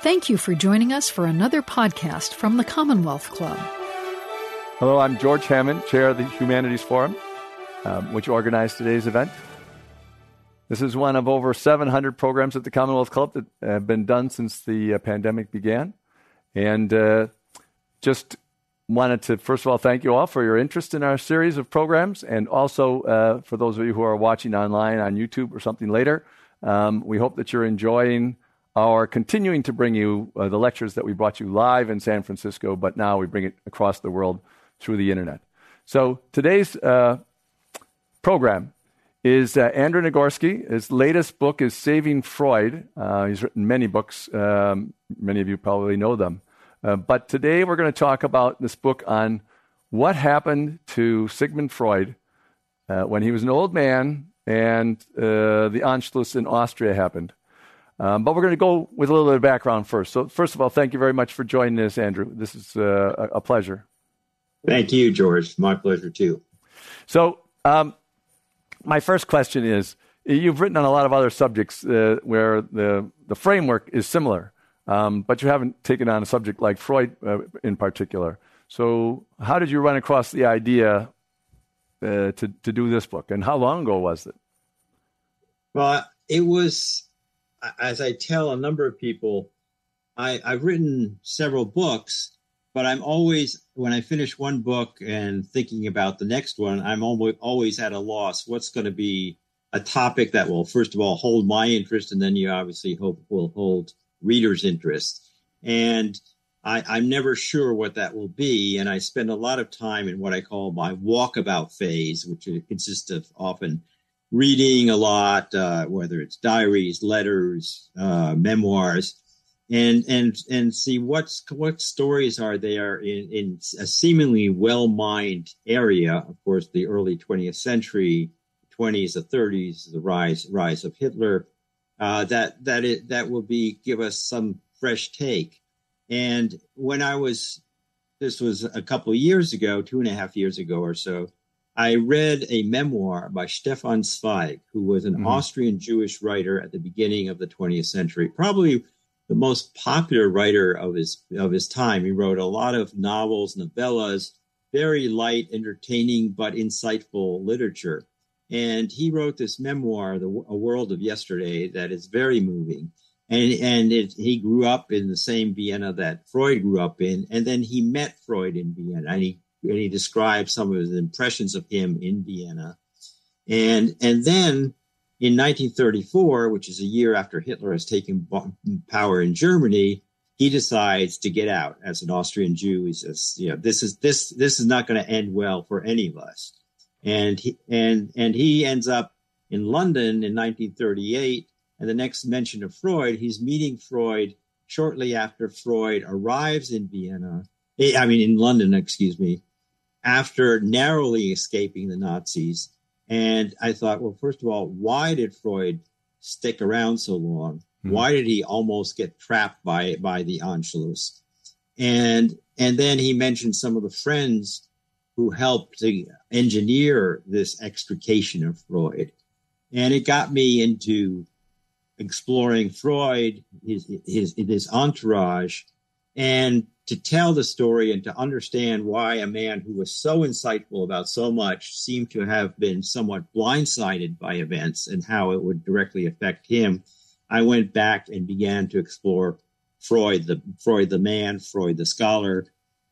Thank you for joining us for another podcast from the Commonwealth Club. Hello, I'm George Hammond, Chair of the Humanities Forum, um, which organized today's event. This is one of over 700 programs at the Commonwealth Club that have been done since the uh, pandemic began. And uh, just wanted to, first of all, thank you all for your interest in our series of programs. And also, uh, for those of you who are watching online on YouTube or something later, um, we hope that you're enjoying our continuing to bring you uh, the lectures that we brought you live in San Francisco, but now we bring it across the world through the internet. So today's uh, program is uh, Andrew Nagorski. His latest book is Saving Freud. Uh, he's written many books. Um, many of you probably know them. Uh, but today we're going to talk about this book on what happened to Sigmund Freud uh, when he was an old man and the Anschluss in Austria happened. Um, but we're going to go with a little bit of background first. So, first of all, thank you very much for joining us, Andrew. This is uh, a pleasure. Thank you, George. My pleasure too. So, um, my first question is: You've written on a lot of other subjects uh, where the the framework is similar, um, but you haven't taken on a subject like Freud uh, in particular. So, how did you run across the idea uh, to to do this book, and how long ago was it? Well, it was as I tell a number of people, I, I've written several books, but I'm always when I finish one book and thinking about the next one, I'm always always at a loss. What's going to be a topic that will first of all hold my interest, and then you obviously hope will hold readers' interest. And I, am never sure what that will be, and I spend a lot of time in what I call my walkabout phase, which consists of often reading a lot, uh, whether it's diaries, letters, uh, memoirs, and and and see what's what stories are there in, in a seemingly well-mined area. Of course, the early 20th century, 20s, the 30s, the rise rise of Hitler. Uh, that that it that will be give us some fresh take. And when I was, this was a couple of years ago, two and a half years ago or so. I read a memoir by Stefan Zweig, who was an mm-hmm. Austrian Jewish writer at the beginning of the 20th century, probably the most popular writer of his of his time. He wrote a lot of novels, novellas, very light, entertaining but insightful literature. And he wrote this memoir, The A World of Yesterday, that is very moving. And and it, he grew up in the same Vienna that Freud grew up in, and then he met Freud in Vienna, and he and he describes some of his impressions of him in Vienna. And, and then in 1934, which is a year after Hitler has taken power in Germany, he decides to get out as an Austrian Jew. He says, "You know, this is this this is not going to end well for any of us." And he and and he ends up in London in 1938. And the next mention of Freud, he's meeting Freud shortly after Freud arrives in Vienna. Eh, I mean, in London, excuse me after narrowly escaping the Nazis. And I thought, well, first of all, why did Freud stick around so long? Mm-hmm. Why did he almost get trapped by by the Anschluss? And and then he mentioned some of the friends who helped to engineer this extrication of Freud. And it got me into exploring Freud, his his his entourage, and to tell the story and to understand why a man who was so insightful about so much seemed to have been somewhat blindsided by events and how it would directly affect him, I went back and began to explore Freud, the Freud the man, Freud the scholar,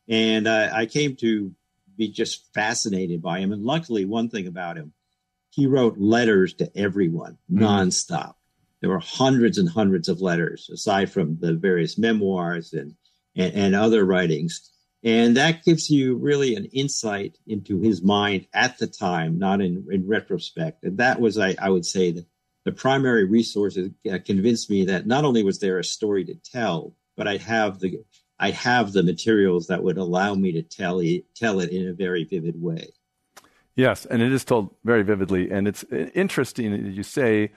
and I, I came to be just fascinated by him. And luckily, one thing about him, he wrote letters to everyone mm. nonstop. There were hundreds and hundreds of letters, aside from the various memoirs and and, and other writings. And that gives you really an insight into his mind at the time, not in, in retrospect. And that was, I, I would say, the, the primary resource that convinced me that not only was there a story to tell, but I have the I have the materials that would allow me to tell it, tell it in a very vivid way. Yes, and it is told very vividly. And it's uh, interesting that you say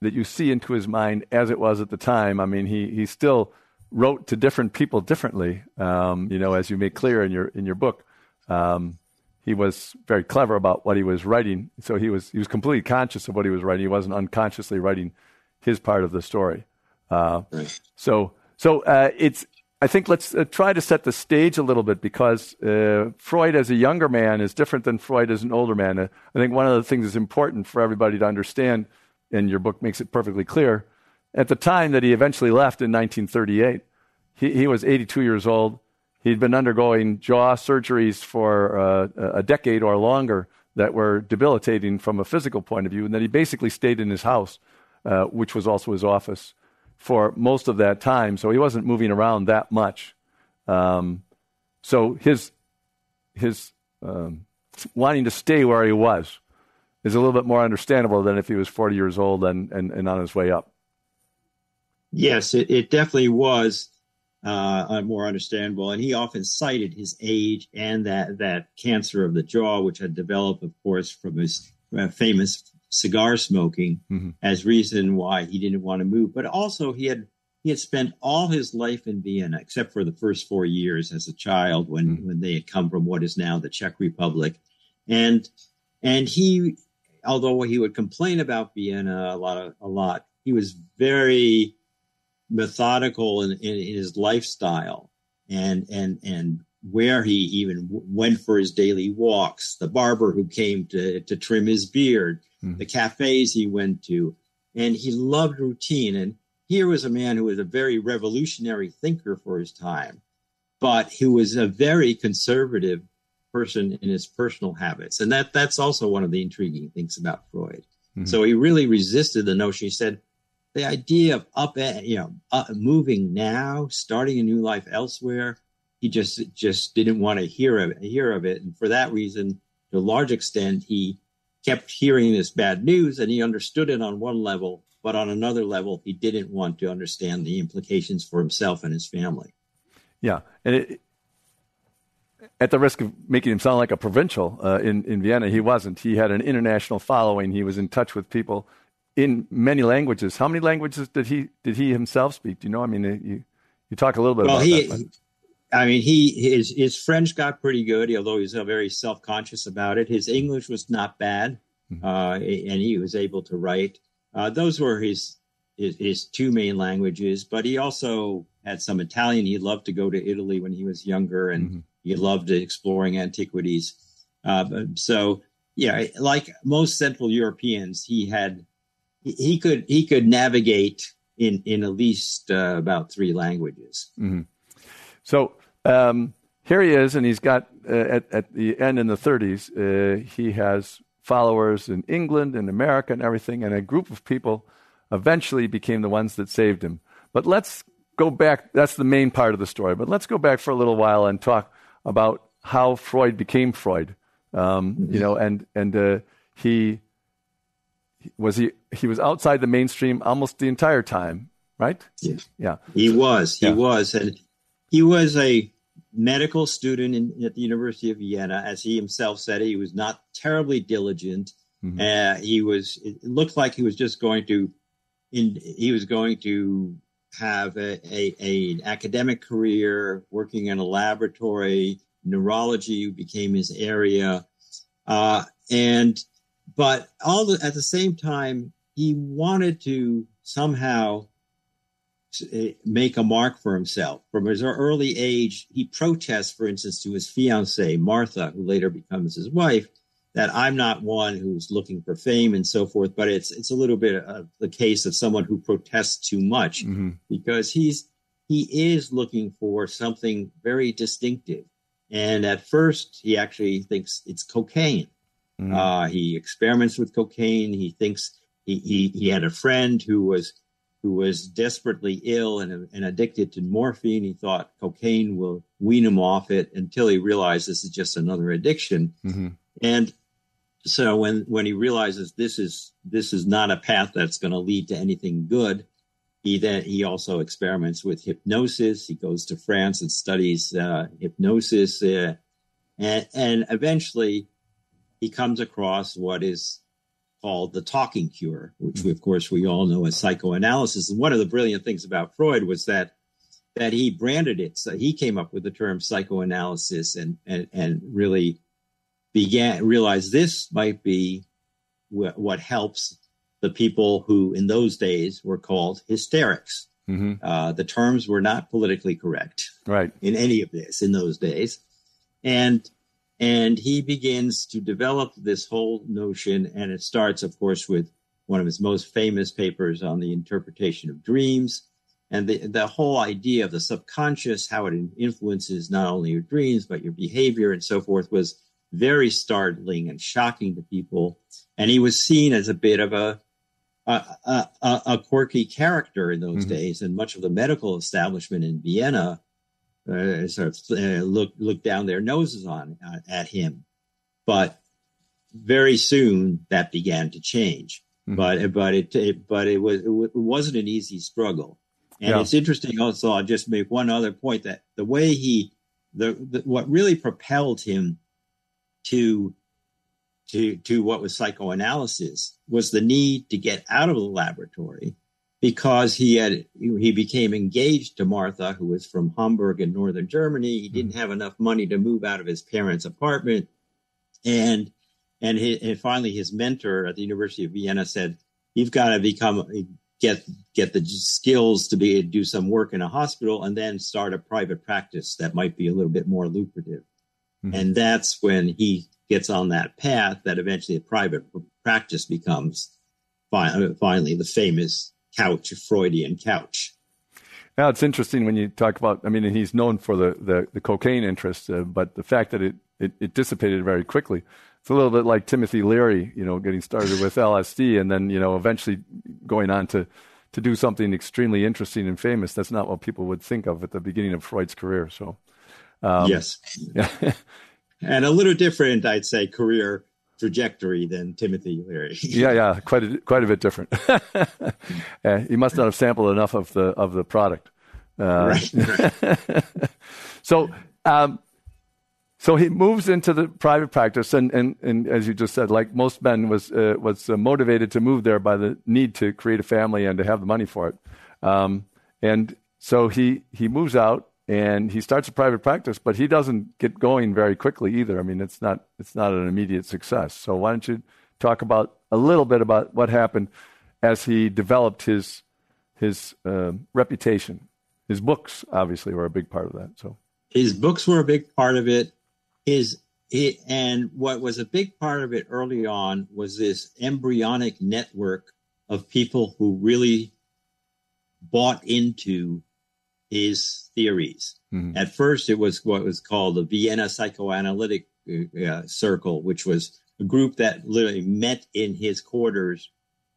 that you see into his mind as it was at the time. I mean, he, he still wrote to different people differently. Um, you know, as you make clear in your in your book, um, he was very clever about what he was writing. So he was he was completely conscious of what he was writing. He wasn't unconsciously writing his part of the story. Uh, right. So So uh, it's I think let's uh, try to set the stage a little bit because uh, Freud as a younger man is different than Freud as an older man. Uh, I think one of the things that's important for everybody to understand, and your book makes it perfectly clear, at the time that he eventually left in 1938, he, he was 82 years old. He'd been undergoing jaw surgeries for uh, a decade or longer that were debilitating from a physical point of view, and then he basically stayed in his house, uh, which was also his office for most of that time, so he wasn't moving around that much. Um, so his his um, wanting to stay where he was is a little bit more understandable than if he was 40 years old and, and, and on his way up. Yes, it, it definitely was uh, more understandable. And he often cited his age and that, that cancer of the jaw, which had developed, of course, from his uh, famous cigar smoking mm-hmm. as reason why he didn't want to move. But also he had he had spent all his life in Vienna, except for the first four years as a child when mm-hmm. when they had come from what is now the Czech Republic, and and he, although he would complain about Vienna a lot of, a lot, he was very methodical in, in his lifestyle and and and where he even went for his daily walks, the barber who came to, to trim his beard, mm. the cafes he went to, and he loved routine. And here was a man who was a very revolutionary thinker for his time, but who was a very conservative person in his personal habits. And that that's also one of the intriguing things about Freud. Mm-hmm. So he really resisted the notion. He said, the idea of up, you know, moving now, starting a new life elsewhere, he just just didn't want to hear of it, hear of it, and for that reason, to a large extent, he kept hearing this bad news and he understood it on one level, but on another level, he didn't want to understand the implications for himself and his family. Yeah. And it, at the risk of making him sound like a provincial uh, in, in Vienna, he wasn't. He had an international following. He was in touch with people in many languages. How many languages did he did he himself speak? Do you know? I mean, you you talk a little bit well, about he, that. I mean, he his his French got pretty good, although he was very self conscious about it. His English was not bad, mm-hmm. uh, and he was able to write. Uh, those were his, his, his two main languages. But he also had some Italian. He loved to go to Italy when he was younger, and mm-hmm. he loved exploring antiquities. Uh, so yeah, like most Central Europeans, he had he could he could navigate in in at least uh, about three languages. Mm-hmm. So um, here he is, and he's got uh, at, at the end in the 30s, uh, he has followers in England and America and everything, and a group of people eventually became the ones that saved him. But let's go back. That's the main part of the story. But let's go back for a little while and talk about how Freud became Freud. Um, mm-hmm. You know, and and uh, he was he he was outside the mainstream almost the entire time, right? Yeah, yeah. He was. He yeah. was, and he was a medical student in, at the University of Vienna. As he himself said, he was not terribly diligent. Mm-hmm. Uh, he was. It looked like he was just going to. In he was going to have a, a, a academic career, working in a laboratory. Neurology became his area, uh, and but all the, at the same time, he wanted to somehow Eh, make a mark for himself. From his early age, he protests, for instance, to his fiancee, Martha, who later becomes his wife, that I'm not one who's looking for fame and so forth, but it's it's a little bit of the case of someone who protests too much mm-hmm. because he's he is looking for something very distinctive. And at first, he actually thinks it's cocaine. Mm-hmm. Uh, he experiments with cocaine. He thinks he, he he had a friend who was who was desperately ill and, and addicted to morphine. He thought cocaine will wean him off it until he realized this is just another addiction. Mm-hmm. And so when when he realizes this is this is not a path that's going to lead to anything good, he then he also experiments with hypnosis. He goes to France and studies uh, hypnosis, uh, and and eventually he comes across what is called the talking cure, which mm-hmm. of course we all know as psychoanalysis. And one of the brilliant things about Freud was that that he branded it. So he came up with the term psychoanalysis and and, and really began realized this might be wh- what helps the people who in those days were called hysterics. Mm-hmm. Uh, the terms were not politically correct, right, in any of this in those days, and and he begins to develop this whole notion, and it starts, of course, with one of his most famous papers on the interpretation of dreams, and the the whole idea of the subconscious, how it influences not only your dreams but your behavior and so forth, was very startling and shocking to people, and he was seen as a bit of a a, a, a quirky character in those mm-hmm. days, and much of the medical establishment in Vienna uh, sort of uh, look look down their noses on uh, at him. But very soon that began to change. Mm-hmm. But but it, it, but it was it wasn't an easy struggle. And yeah. it's interesting also. I'll just make one other point that the way he the, the what really propelled him to to, to what was psychoanalysis was the need to get out of the laboratory because he had he became engaged to Martha, who was from Hamburg in northern Germany. He didn't hmm. have enough money to move out of his parents' apartment, and and, and finally his mentor at the University of Vienna said, "You've got to become get get the skills to be to do some work in a hospital, and then start a private practice that might be a little bit more lucrative." Mm-hmm. And that's when he gets on that path that eventually a private practice becomes finally the famous couch, Freudian couch. Now it's interesting when you talk about. I mean, he's known for the the, the cocaine interest, uh, but the fact that it, it, it dissipated very quickly. It's a little bit like Timothy Leary, you know, getting started with LSD and then you know eventually going on to to do something extremely interesting and famous. That's not what people would think of at the beginning of Freud's career. So, um, yes, yeah. and a little different, I'd say, career trajectory than Timothy Leary. yeah, yeah, quite a, quite a bit different. uh, he must not have sampled enough of the of the product. Uh, right. so, um, so he moves into the private practice, and, and, and as you just said, like most men, was uh, was uh, motivated to move there by the need to create a family and to have the money for it. Um, and so he he moves out and he starts a private practice, but he doesn't get going very quickly either. I mean, it's not it's not an immediate success. So why don't you talk about a little bit about what happened as he developed his his uh, reputation? His books obviously were a big part of that. So his books were a big part of it. His it, and what was a big part of it early on was this embryonic network of people who really bought into his theories. Mm-hmm. At first, it was what was called the Vienna Psychoanalytic uh, uh, Circle, which was a group that literally met in his quarters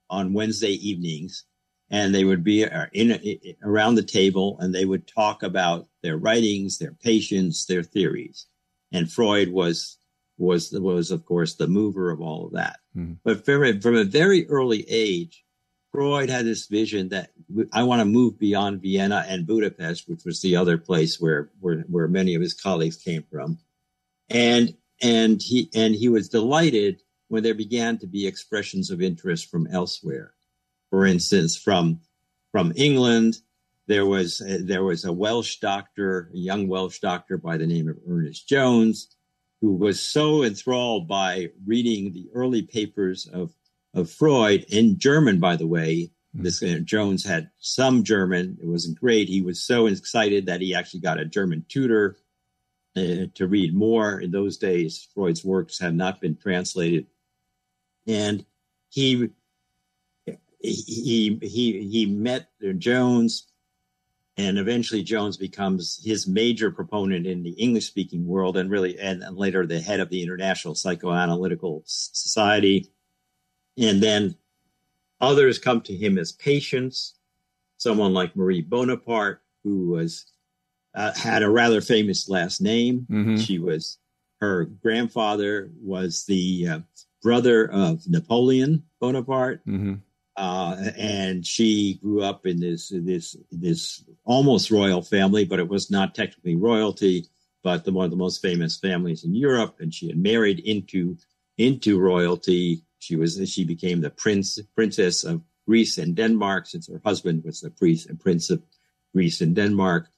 on Wednesday evenings, and they would be uh, in, in around the table and they would talk about their writings, their patients, their theories. And Freud was was was of course the mover of all of that. Mm-hmm. But from, from a very early age, Freud had this vision that I want to move beyond Vienna and Budapest, which was the other place where, where, where many of his colleagues came from. And, and he, and he was delighted when there began to be expressions of interest from elsewhere. For instance, from, from England, there was, there was a Welsh doctor, a young Welsh doctor by the name of Ernest Jones, who was so enthralled by reading the early papers of of Freud in German, by the way. Hmm. This uh, Jones had some German. It wasn't great. He was so excited that he actually got a German tutor uh, to read more. In those days, Freud's works had not been translated, and he he he he met Jones, and eventually Jones becomes his major proponent in the English speaking world, and really, and later the head of the International Psychoanalytical Society and then others come to him as patients. Someone like Marie Bonaparte, who was uh, had a rather famous last name. Mm-hmm. She was her grandfather was the uh, brother of Napoleon Bonaparte, mm-hmm. uh, and she grew up in this this this almost royal family, but it was not technically royalty, but the one of the most famous families in Europe. And she had married into into royalty she was she became the prince princess of Greece and Denmark since her husband was the priest and prince of Greece and Denmark,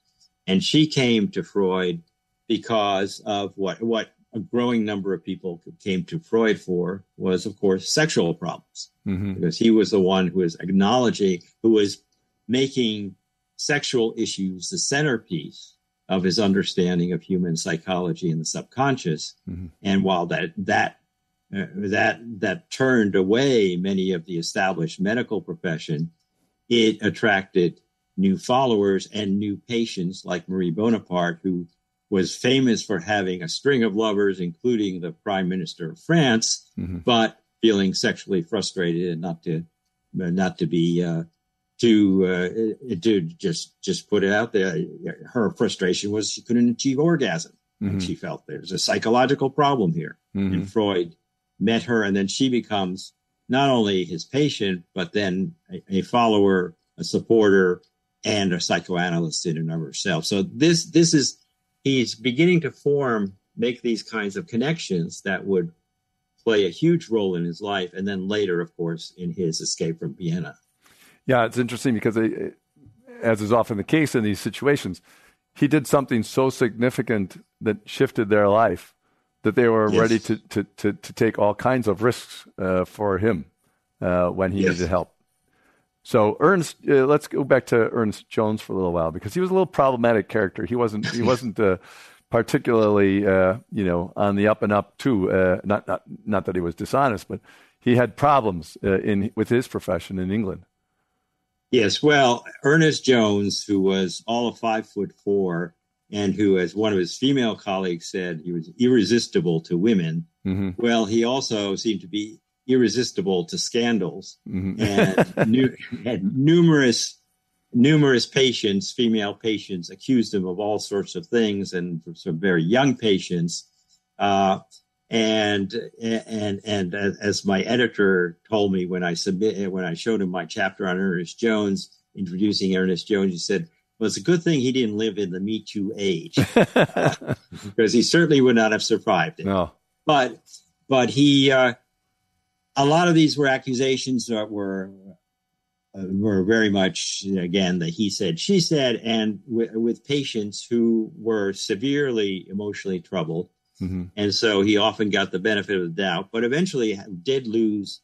and she came to Freud because of what what a growing number of people came to Freud for was, of course, sexual problems, mm-hmm. because he was the one who was acknowledging, who was making sexual issues the centerpiece of his understanding of human psychology and the subconscious. Mm-hmm. And while that that that that turned away many of the established medical profession, it attracted new followers and new patients like Marie Bonaparte, who was famous for having a string of lovers, including the Prime Minister of France, mm-hmm. but feeling sexually frustrated and not to not to be uh, to uh, to just just put it out there. Her frustration was she couldn't achieve orgasm, mm-hmm. and she felt there's a psychological problem here. Mm-hmm. And Freud met her, and then she becomes not only his patient, but then a, a follower, a supporter, and a psychoanalyst in and of herself. So this this is he's beginning to form make these kinds of connections that would play a huge role in his life, and then later, of course, in his escape from Vienna. Yeah, it's interesting because, it, as is often the case in these situations, he did something so significant that shifted their life that they were yes. ready to, to, to, to, take all kinds of risks uh, for him uh, when he yes. needed help. So Ernest, uh, let's go back to Ernest Jones for a little while because he was a little problematic character. He wasn't he wasn't uh, particularly, uh, you know, on the up and up too. Uh, not, not, not that he was dishonest, but he had problems uh, in with his profession in England. Yes, well, Ernest Jones, who was all of five foot four, and who, as one of his female colleagues said, he was irresistible to women. Mm-hmm. Well, he also seemed to be irresistible to scandals, mm-hmm. and nu- had numerous numerous patients, female patients, accused him of all sorts of things, and some very young patients. Uh, and and and as my editor told me when I submit when I showed him my chapter on Ernest Jones, introducing Ernest Jones, he said, "Well, it's a good thing he didn't live in the Me Too age, because he certainly would not have survived it." No. But but he, uh, a lot of these were accusations that were uh, were very much again that he said she said and w- with patients who were severely emotionally troubled mm-hmm. and so he often got the benefit of the doubt but eventually did lose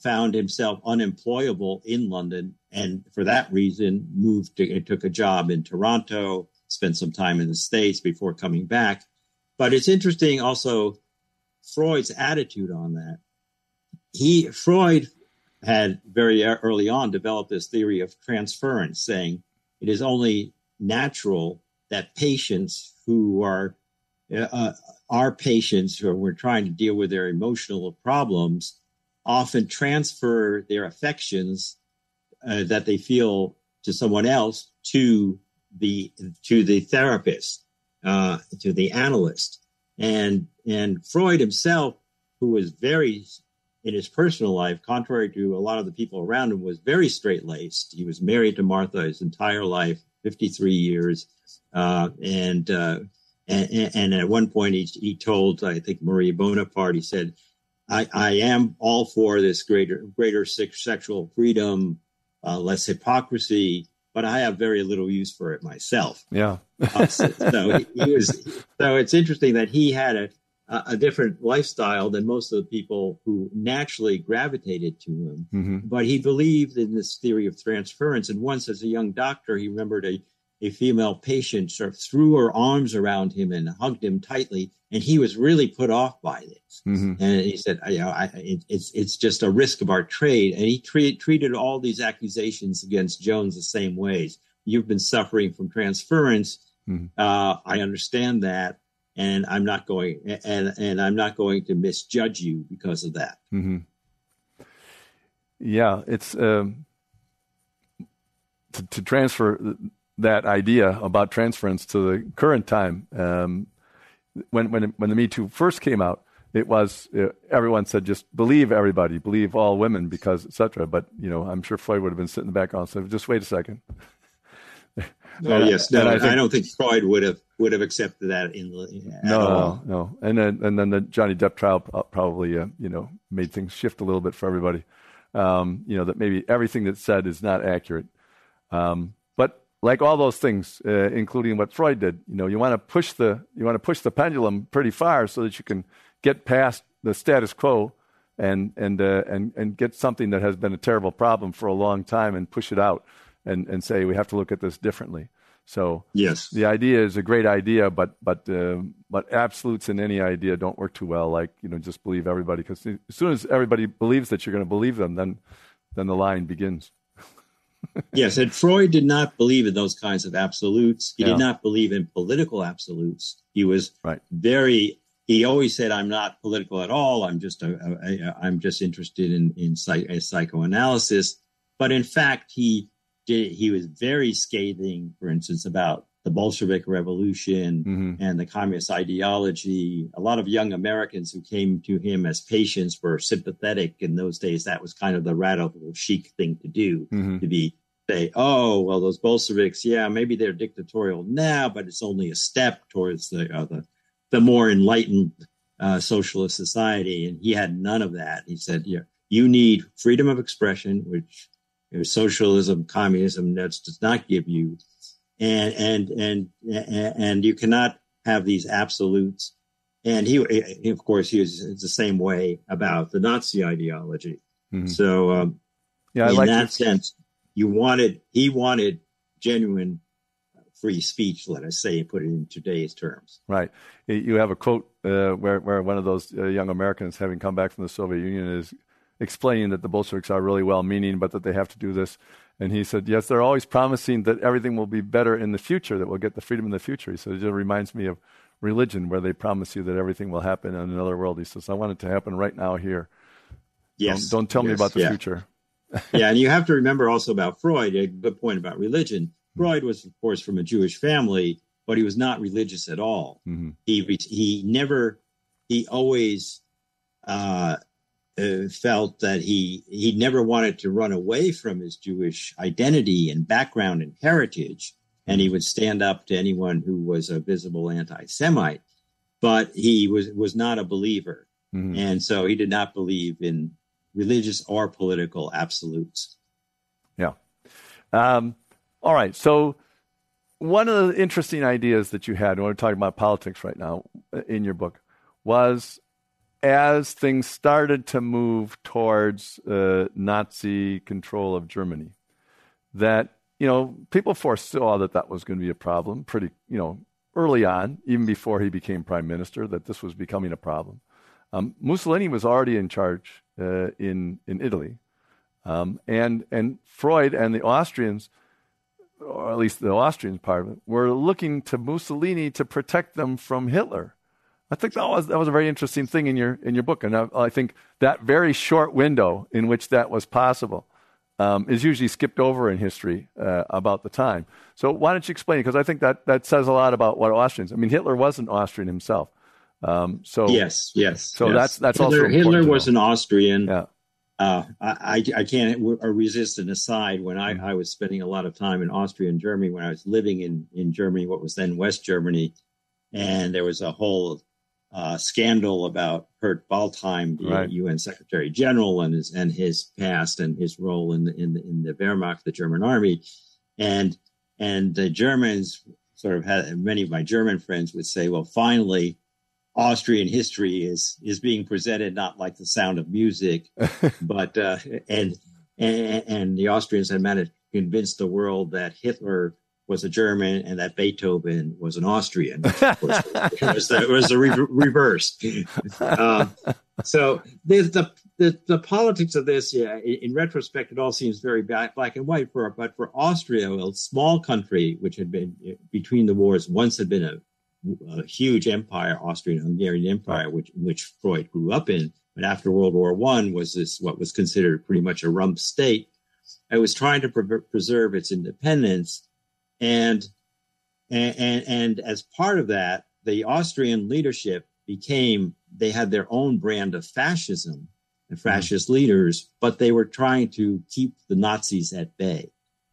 found himself unemployable in london and for that reason moved to took a job in toronto spent some time in the states before coming back. But it's interesting also freud's attitude on that. He freud had very early on developed this theory of transference, saying it is only natural that patients who are uh, our patients who we're trying to deal with their emotional problems often transfer their affections uh, that they feel to someone else to the to the therapist uh, to the analyst and and Freud himself who was very in his personal life, contrary to a lot of the people around him, was very straight laced. He was married to Martha his entire life, 53 years. Uh, and, uh, and, and, at one point he, he told, I think Marie Bonaparte, he said, I, I am all for this greater, greater sexual freedom, uh, less hypocrisy, but I have very little use for it myself. Yeah. Uh, so, so was, so it's interesting that he had a, a different lifestyle than most of the people who naturally gravitated to him. Mm-hmm. But he believed in this theory of transference. And once, as a young doctor, he remembered a, a female patient sort of threw her arms around him and hugged him tightly. And he was really put off by this. Mm-hmm. And he said, you know, I, it, it's, it's just a risk of our trade. And he treat, treated all these accusations against Jones the same ways. You've been suffering from transference. Mm-hmm. Uh, I understand that and I'm not going and and I'm not going to misjudge you because of that. Mm-hmm. Yeah, it's um, to, to, transfer that idea about transference to the current time. Um, when when when the Me Too first came out, it was uh, everyone said just believe everybody, believe all women because etc. But you know, I'm sure Freud would have been sitting in the background saying, just wait a second. Oh yes, no, I, think, I, don't think Freud would have would have accepted that in no, all. no, no, and then and then the Johnny Depp trial probably uh, you know made things shift a little bit for everybody. Um, you know that maybe everything that's said is not accurate, um, like all those things, uh, including what Freud did, you know, you want to push the you want to push the pendulum pretty far so that you can get past the status quo and and uh, and and get something that has been a terrible problem for a long time and push it out and and say we have to look at this differently. So yes, the idea is a great idea, but but uh, but absolutes in any idea don't work too well. Like you know, just believe everybody because as soon as everybody believes that you're going to believe them, then then the line begins. Yes, and Freud did not believe in those kinds of absolutes. He yeah. did not believe in political absolutes. He was right. very. He always said, "I'm not political at all. I'm just a, a, a, I'm just interested in in psych, psychoanalysis." But in fact, he did, he was very scathing, for instance, about the Bolshevik Revolution mm-hmm. and the communist ideology. A lot of young Americans who came to him as patients were sympathetic in those days. That was kind of the radical chic thing to do, mm-hmm. to be say, oh, well, those Bolsheviks, yeah, maybe they're dictatorial now, but it's only a step towards the uh, the, the more enlightened uh, socialist society. And he had none of that. He said, yeah, you need freedom of expression, which you know, socialism, communism does not give you, and and and and you cannot have these absolutes. And he, of course, he was the same way about the Nazi ideology. Mm-hmm. So, um, yeah, I in like that sense, you wanted he wanted genuine free speech, let us say, put it in today's terms. Right. You have a quote uh, where where one of those uh, young Americans, having come back from the Soviet Union, is explaining that the Bolsheviks are really well meaning, but that they have to do this. And he said, Yes, they're always promising that everything will be better in the future, that we'll get the freedom in the future. He said, It just reminds me of religion, where they promise you that everything will happen in another world. He says, I want it to happen right now here. Yes. Don't, don't tell yes, me about the yeah. future. yeah, and you have to remember also about Freud, a good point about religion. Freud was, of course, from a Jewish family, but he was not religious at all. Mm-hmm. He he never, he always uh, uh, felt that he he never wanted to run away from his Jewish identity and background and heritage, and he would stand up to anyone who was a visible anti-Semite. But he was was not a believer, mm-hmm. and so he did not believe in religious or political absolutes. Yeah. Um, all right. So one of the interesting ideas that you had when we're talking about politics right now in your book was as things started to move towards uh, Nazi control of Germany, that you know people foresaw that that was going to be a problem pretty you know early on, even before he became prime minister, that this was becoming a problem. Um, Mussolini was already in charge uh, in in Italy, um, and and Freud and the Austrians, or at least the Austrians part of it, were looking to Mussolini to protect them from Hitler. I think that was that was a very interesting thing in your in your book, and I, I think that very short window in which that was possible um, is usually skipped over in history uh, about the time. So why don't you explain? Because I think that that says a lot about what Austrians. I mean, Hitler wasn't Austrian himself. Um, so yes, yes. So yes. that's that's Hitler, also Hitler was an Austrian. Yeah. Uh, I, I can't resist an aside when I, mm-hmm. I was spending a lot of time in Austria and Germany when I was living in, in Germany, what was then West Germany. And there was a whole uh, scandal about Kurt Waldheim, the right. UN Secretary General, and his and his past and his role in the, in the, in the Wehrmacht, the German army, and and the Germans sort of had many of my German friends would say, well, finally, Austrian history is is being presented not like the sound of music, but uh, and, and and the Austrians had managed to convince the world that Hitler was a German and that Beethoven was an Austrian. it was the, it was the re- reverse. Um, so there's the, the, the politics of this. Yeah, in, in, retrospect, it all seems very black, black and white. For but for Austria, a small country which had been between the wars, once had been a, a huge empire, Austrian-Hungarian Empire, which which Freud grew up in. But after World War One, was this what was considered pretty much a rump state. It was trying to pre- preserve its independence and, and, and, and as part of that, the Austrian leadership became, they had their own brand of fascism and mm-hmm. fascist mm-hmm. leaders, but they were trying to keep the Nazis at bay.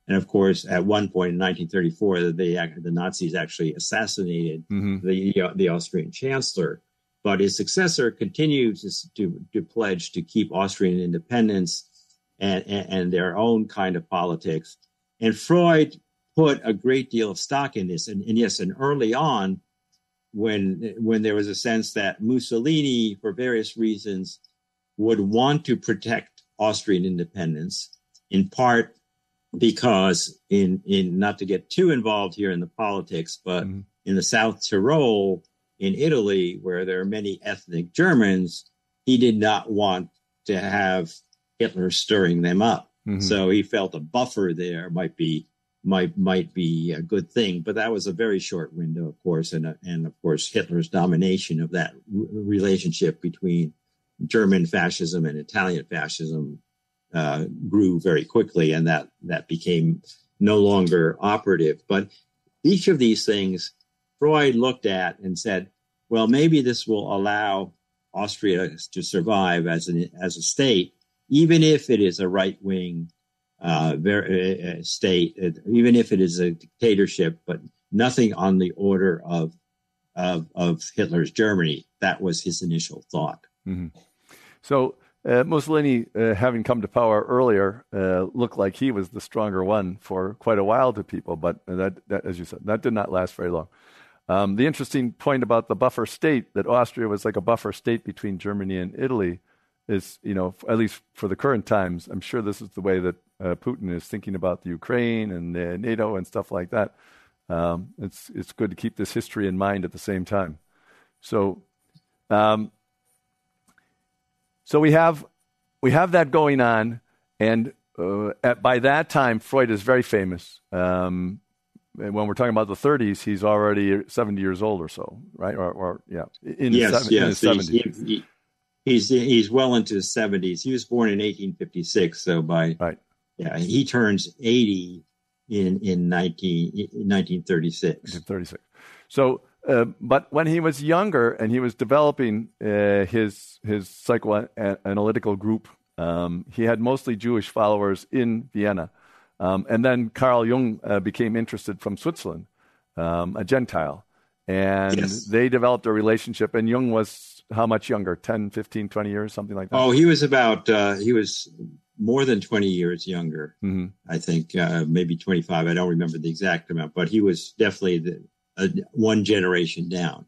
And of course, at one point in 1934, they, the Nazis actually assassinated mm-hmm. the, uh, the Austrian chancellor. But his successor continued to, to, to pledge to keep Austrian independence and, and, and, their own kind of politics. And Freud put a great deal of stock in this. And, and yes, and early on, when when there was a sense that Mussolini, for various reasons, would want to protect Austrian independence, in part because in in not to get too involved here in the politics, but mm-hmm. in the South Tyrol in Italy, where there are many ethnic Germans, he did not want to have Hitler stirring them up. Mm-hmm. So he felt a buffer there might be might might be a good thing. But that was a very short window, of course, and and of course Hitler's domination of that r- relationship between German fascism and Italian fascism uh, grew very quickly, and that that became no longer operative. But each of these things, Freud looked at and said, "Well, maybe this will allow Austria to survive as an as a state, even if it is a right wing uh, uh, state, even if it is a dictatorship, but nothing on the order of of, of Hitler's Germany. That was his initial thought. Mm-hmm. So uh, Mussolini, uh, having come to power earlier, uh, looked like he was the stronger one for quite a while to people, but that, that as you said, that did not last very long. Um, the interesting point about the buffer state, that Austria was like a buffer state between Germany and Italy, is, you know, at least for the current times, I'm sure this is the way that uh, Putin is thinking about the Ukraine and uh, NATO and stuff like that. Um, it's, it's good to keep this history in mind at the same time. So, um, so we have we have that going on, and uh, at, by that time, Freud is very famous. Um, and when we're talking about the 30s, he's already 70 years old or so, right? Or, or yeah, in yes, yes. In his 70s. He, he, he's he's well into his 70s. He was born in 1856, so by right, yeah, he turns 80 in in 19 in 1936. 1936. So uh, but when he was younger and he was developing uh, his his psychoanalytical group, um, he had mostly Jewish followers in Vienna, um, and then Carl Jung uh, became interested from Switzerland, um, a Gentile, and yes. they developed a relationship. And Jung was how much younger? 10, 15, 20 years, something like that. Oh, he was about uh, he was more than 20 years younger. Mm-hmm. I think uh, maybe 25. I don't remember the exact amount, but he was definitely the uh, one generation down.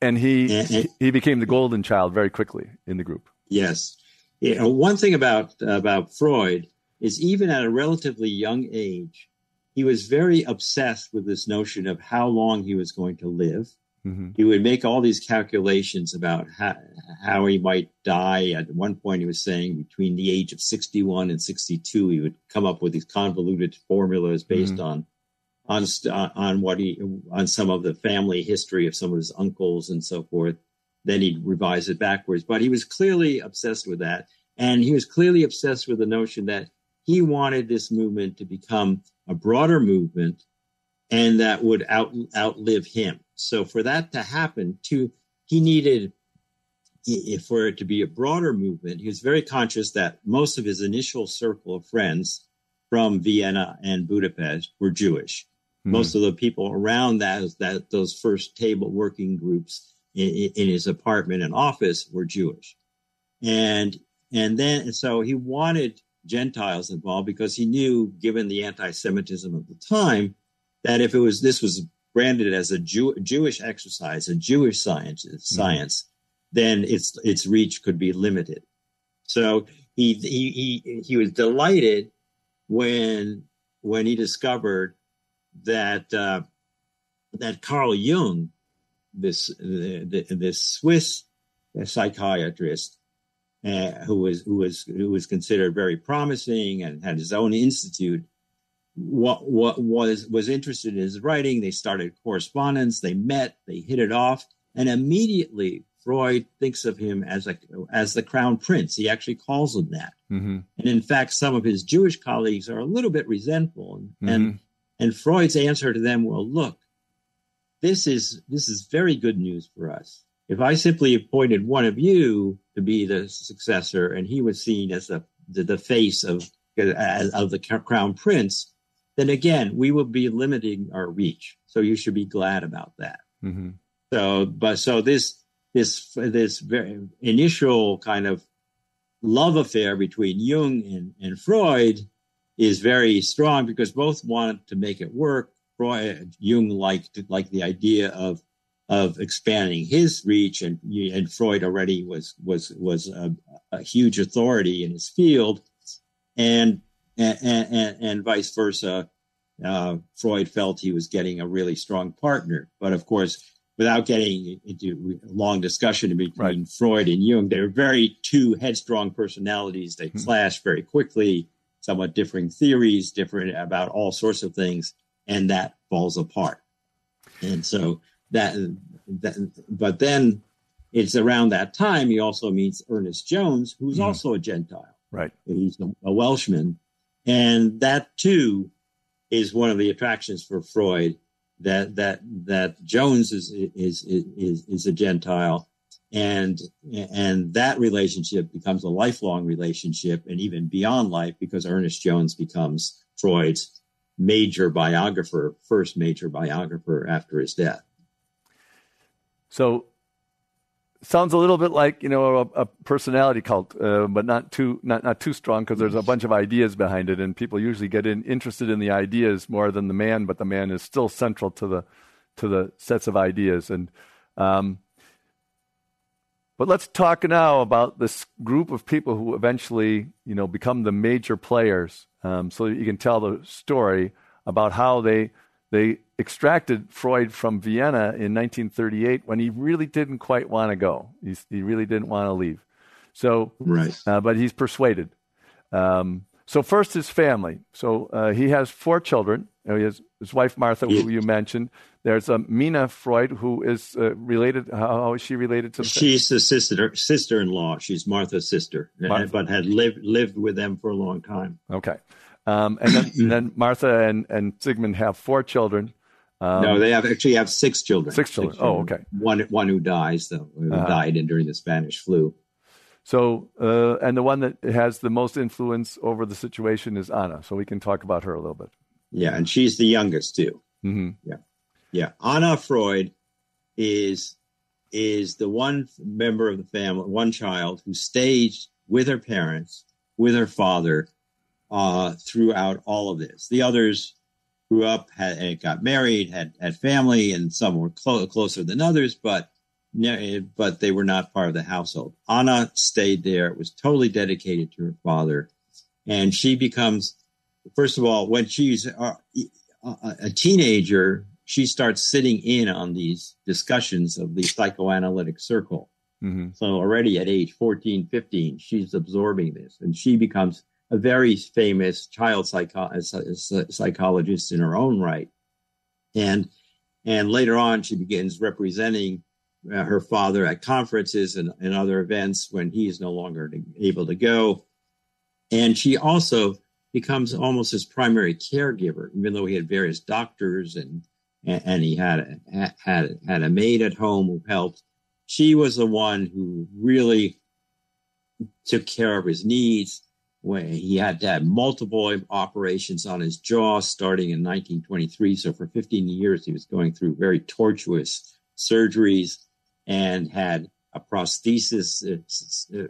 And he and, and, he became the golden child very quickly in the group. Yes. Yeah, one thing about about Freud is even at a relatively young age, he was very obsessed with this notion of how long he was going to live. Mm-hmm. He would make all these calculations about how, how he might die. At one point, he was saying between the age of 61 and 62, he would come up with these convoluted formulas based mm-hmm. on on on what he on some of the family history of some of his uncles and so forth. Then he'd revise it backwards, but he was clearly obsessed with that, and he was clearly obsessed with the notion that he wanted this movement to become a broader movement, and that would out, outlive him. So for that to happen, to he needed for it to be a broader movement, he was very conscious that most of his initial circle of friends from Vienna and Budapest were Jewish. Mm-hmm. Most of the people around that, that those first table working groups in, in his apartment and office were Jewish. And and then so he wanted Gentiles involved because he knew, given the anti-Semitism of the time, that if it was this was branded as a Jew, Jewish exercise, a Jewish science, mm-hmm. science, then its its reach could be limited. So he he he he was delighted when when he discovered that uh, that Carl Jung, this the, the, this Swiss psychiatrist, uh, who was who was who was considered very promising and had his own institute, what what was was interested in his writing. They started correspondence. They met. They hit it off, and immediately Freud thinks of him as a as the crown prince. He actually calls him that. Mm-hmm. And in fact, some of his Jewish colleagues are a little bit resentful, and, mm-hmm. and and Freud's answer to them, well, look, this is this is very good news for us. If I simply appointed one of you to be the successor, and he was seen as the the, the face of of the crown prince, then again we will be limiting our reach. So you should be glad about that. Mm-hmm. So, but so this this this very initial kind of love affair between Jung and, and Freud is very strong because both wanted to make it work. Freud, Jung liked like the idea of of expanding his reach, and and Freud already was was was a, a huge authority in his field, and and, and, and vice versa. Uh, Freud felt he was getting a really strong partner, but of course, without getting into a long discussion between right. Freud and Jung, they're very two headstrong personalities. They clash very quickly, somewhat differing theories, different about all sorts of things, and that falls apart. And so that, that but then it's around that time he also meets Ernest Jones, who's mm-hmm. also a Gentile. Right. He's a, a Welshman. And that too is one of the attractions for Freud that that that Jones is is is is a Gentile, and and that relationship becomes a lifelong relationship, and even beyond life, because Ernest Jones becomes Freud's major biographer, first major biographer after his death. So sounds a little bit like you know a, a personality cult, uh, but not too not not too strong because there's a bunch of ideas behind it, and people usually get in, interested in the ideas more than the man, but the man is still central to the to the sets of ideas. And um, but let's talk now about this group of people who eventually you know become the major players, um, so you can tell the story about how they they extracted Freud from Vienna in 1938 when he really didn't quite want to go. He's, he really didn't want to leave. So, right. Uh, but he's persuaded. Um, so first, his family. So uh, he has four children. He has his wife Martha, who you mentioned. There's a Minna Freud, who is uh, related. How, is she related to? She's the sister sister-in-law. She's Martha's sister, Martha. but had lived lived with them for a long time. Okay. Um, and, then, and, then, Martha and, and Sigmund have four children. Um, no, they have actually have six children. Six children. Six children. Oh, okay. One one who dies though, who uh-huh. died in, during the Spanish flu. So, uh, and the one that has the most influence over the situation is Anna. So we can talk about her a little bit. Yeah, and she's the youngest too. Mm-hmm. Yeah, yeah. Anna Freud is is the one member of the family, one child who stayed with her parents, with her father uh, throughout all of this. The others grew up, had, got married, had had family, and some were clo- closer than others, but but they were not part of the household. Anna stayed there, was totally dedicated to her father, and she becomes, first of all, when she's a, a teenager, she starts sitting in on these discussions of the psychoanalytic circle. Mm-hmm. So already at age 14, 15, she's absorbing this, and she becomes a very famous child psycho- psychologist in her own right. And, and later on, she begins representing uh, her father at conferences and, and other events when he is no longer able to go. And she also becomes almost his primary caregiver, even though he had various doctors and and he had had had a maid at home who helped. She was the one who really took care of his needs where he had to have multiple operations on his jaw starting in 1923. So for 15 years, he was going through very tortuous surgeries and had a prosthesis uh,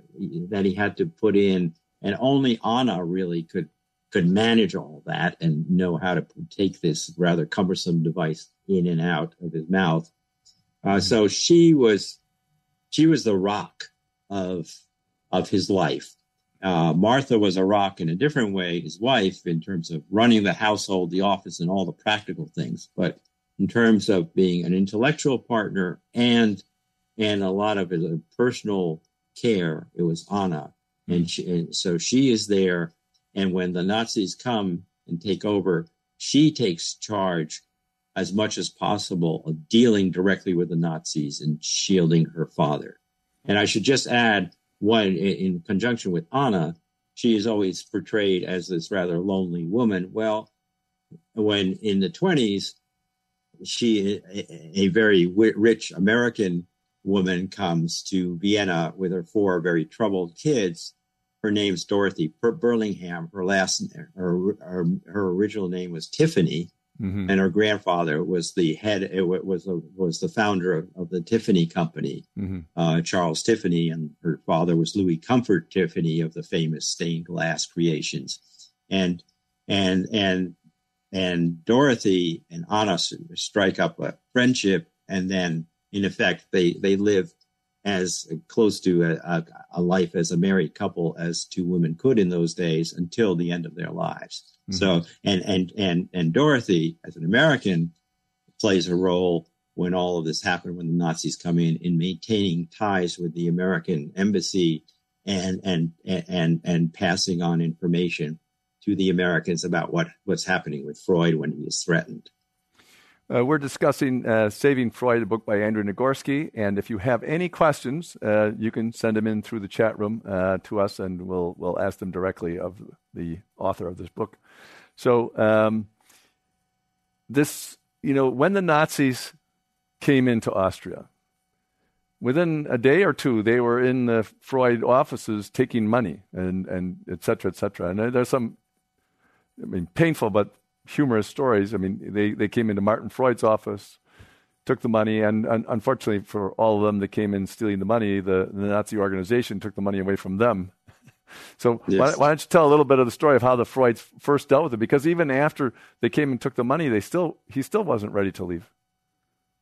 that he had to put in. And only Anna really could could manage all that and know how to take this rather cumbersome device in and out of his mouth. Uh, mm-hmm. so she was she was the rock of of his life uh, Martha was a rock in a different way, his wife, in terms of running the household, the office, and all the practical things. But in terms of being an intellectual partner and and a lot of his personal care, it was Anna, and, she, and so she is there. And when the Nazis come and take over, she takes charge as much as possible of dealing directly with the Nazis and shielding her father. And I should just add one in conjunction with Anna, she is always portrayed as this rather lonely woman. Well, when in the 20s, she, a, very rich American woman, comes to Vienna with her four very troubled kids. Her name's Dorothy Burlingham. Her last, her, her, her original name was Tiffany. Mm-hmm. And her grandfather was the head, it was the, was the founder of, of the Tiffany Company, mm-hmm. uh, Charles Tiffany, and her father was Louis Comfort Tiffany of the famous stained glass creations. And and and and Dorothy and Anna strike up a friendship, and then in effect they they live as close to a, a, a, life as a married couple as two women could in those days until the end of their lives. Mm-hmm. So, and and and and Dorothy, as an American, plays a role when all of this happened, when the Nazis come in, in maintaining ties with the American embassy and and and and passing on information to the Americans about what what's happening with Freud when he is threatened. Uh, we're discussing uh, Saving Freud, a book by Andrew Nagorski. And if you have any questions, uh, you can send them in through the chat room uh, to us, and we'll we'll ask them directly of the author of this book. So, um, this you know, when the Nazis came into Austria, within a day or two, they were in the Freud offices taking money and and et cetera, et cetera. And there's some, I mean, painful but humorous stories. I mean, they, they came into Martin Freud's office, took the money, and, and unfortunately for all of them that came in stealing the money, the, the Nazi organization took the money away from them. so yes. why, why, don't you tell a little bit of the story of how the Freuds first dealt with it? Because even after they came and took the money, they still he still wasn't ready to leave.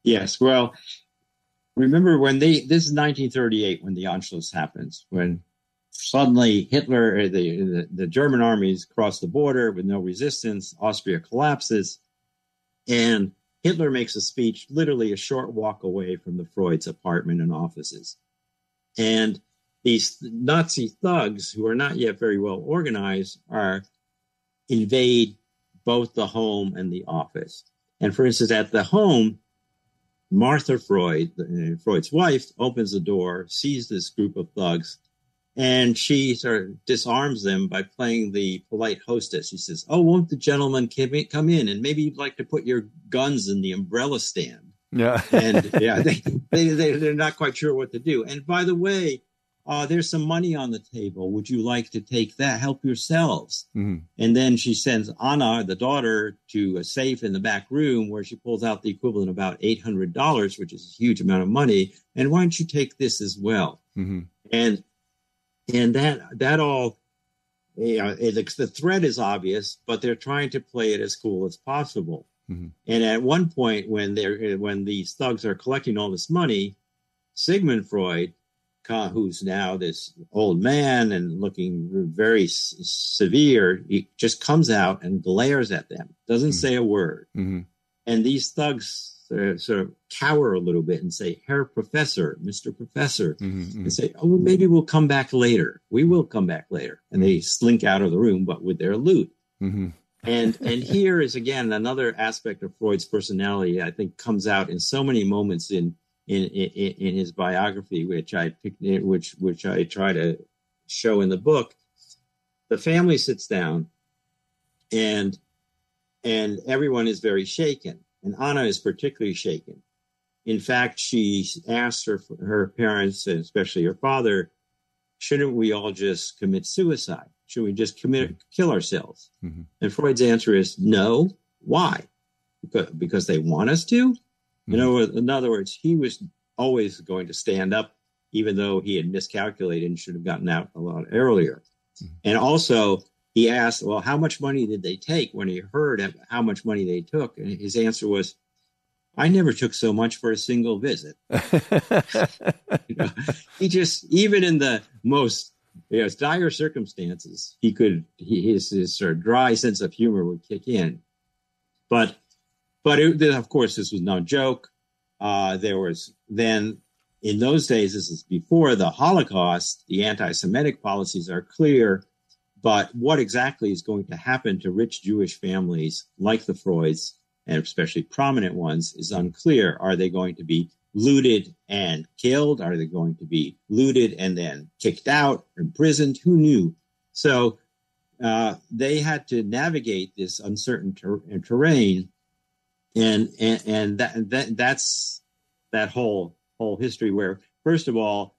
Yes, well, remember when they this is 1938 when the Anschluss happens when suddenly Hitler, the, the, the German armies cross the border with no resistance. Austria collapses, and Hitler makes a speech literally a short walk away from the Freud's apartment and offices. And these Nazi thugs, who are not yet very well organized, are invade both the home and the office. And for instance, at the home, Martha Freud, uh, Freud's wife, opens the door, sees this group of thugs, and she sort of disarms them by playing the polite hostess. She says, "Oh, won't the gentleman come in, and maybe you'd like to put your guns in the umbrella stand?" Yeah, and yeah, they, they they they're not quite sure what to do. And by the way, uh, there's some money on the table. Would you like to take that? Help yourselves. Mm-hmm. And then she sends Anna, the daughter, to a safe in the back room where she pulls out the equivalent of about eight hundred dollars, which is a huge amount of money. And why don't you take this as well? Mm-hmm. And and that that all you know it, the threat is obvious but they're trying to play it as cool as possible mm-hmm. and at one point when they're when these thugs are collecting all this money sigmund freud who's now this old man and looking very s- severe he just comes out and glares at them doesn't mm-hmm. say a word mm-hmm. and these thugs uh, sort of cower a little bit and say, Herr Professor, Mr. Professor, mm-hmm, mm-hmm. and say, oh, well, maybe we'll come back later. We will come back later. And they slink out of the room, but with their loot. Mm-hmm. and and here is again another aspect of Freud's personality. I think comes out in so many moments in in in, in his biography, which I picked, which which I try to show in the book. The family sits down, and and everyone is very shaken and Anna is particularly shaken. In fact, she asked her, her parents, and especially her father, shouldn't we all just commit suicide? Should we just commit, kill ourselves? Mm-hmm. And Freud's answer is no. Why? Because, because they want us to? Mm-hmm. You know, in other words, he was always going to stand up, even though he had miscalculated and should have gotten out a lot earlier. Mm-hmm. And also, he asked, Well, how much money did they take when he heard how much money they took? And his answer was, I never took so much for a single visit. you know, he just, even in the most you know, dire circumstances, he could, he, his, his sort of dry sense of humor would kick in. But, but it, of course, this was no joke. Uh, there was then, in those days, this is before the Holocaust, the anti Semitic policies are clear but what exactly is going to happen to rich Jewish families like the Freuds, and especially prominent ones, is unclear. Are they going to be looted and killed? Are they going to be looted and then kicked out, imprisoned? Who knew? So uh, they had to navigate this uncertain ter- terrain, and and, and that, that that's that whole whole history. Where first of all,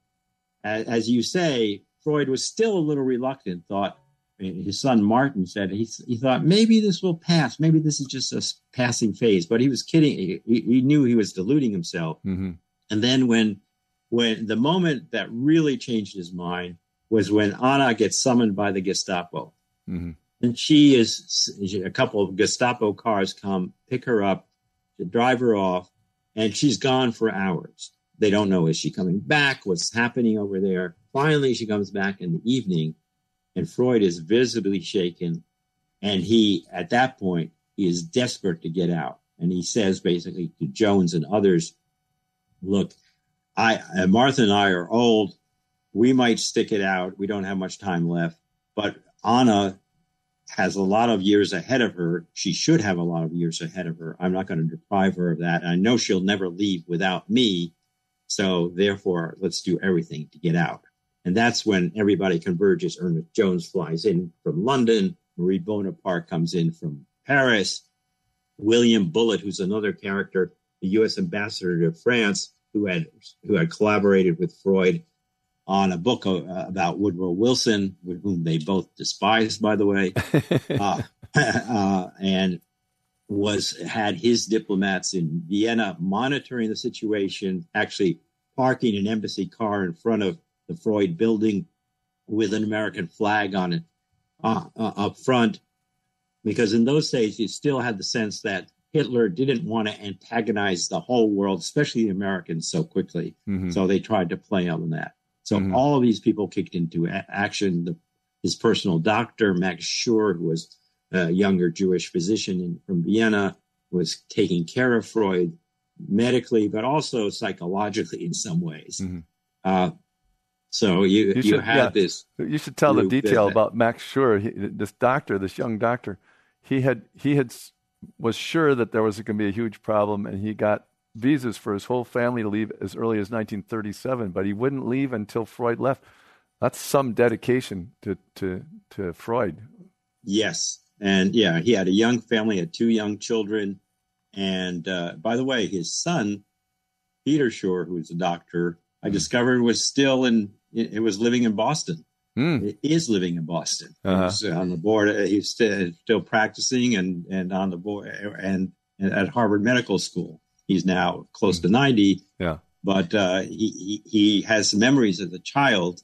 as, as you say, Freud was still a little reluctant. Thought his son Martin said he, he thought maybe this will pass. Maybe this is just a passing phase. But he was kidding. He, he knew he was deluding himself. Mm-hmm. And then when when the moment that really changed his mind was when Anna gets summoned by the Gestapo. Mm-hmm. And she is a couple of Gestapo cars come pick her up, to drive her off, and she's gone for hours. they don't know is she coming back? What's happening over there? Finally, she comes back in the evening, and Freud is visibly shaken. And he, at that point, is desperate to get out. And he says basically to Jones and others, look, I, Martha and I are old. We might stick it out. We don't have much time left. But Anna has a lot of years ahead of her. She should have a lot of years ahead of her. I'm not going to deprive her of that. I know she'll never leave without me. So therefore, let's do everything to get out. And that's when everybody converges. Ernest Jones flies in from London. Marie Bonaparte comes in from Paris. William Bullitt, who's another character, the U.S. ambassador to France, who had who had collaborated with Freud on a book uh, about Woodrow Wilson, with whom they both despised, by the way, uh, uh, and was had his diplomats in Vienna monitoring the situation, actually parking an embassy car in front of the Freud building with an American flag on it uh, uh, up front, because in those days you still had the sense that Hitler didn't want to antagonize the whole world, especially the Americans, so quickly. Mm-hmm. So they tried to play on that. So mm-hmm. all of these people kicked into a- action. The, his personal doctor, Max Schur, who was a younger Jewish physician in, from Vienna, was taking care of Freud medically, but also psychologically in some ways. Mm-hmm. Uh, so you you, you have yeah, this. You should tell the detail that, about Max Schur. He, this doctor, this young doctor, he had he had was sure that there was going to be a huge problem, and he got visas for his whole family to leave as early as 1937, but he wouldn't leave until Freud left. That's some dedication to to to Freud. Yes, and yeah, he had a young family, had two young children, and uh, by the way, his son Peter Schur, who's a doctor, I mm. discovered was still in. It was living in Boston. Mm. It is living in Boston. Uh-huh. On the board. Uh, he's still, still practicing and and on the board and, and at Harvard Medical School. He's now close to 90. Yeah. But uh, he, he, he has memories as a child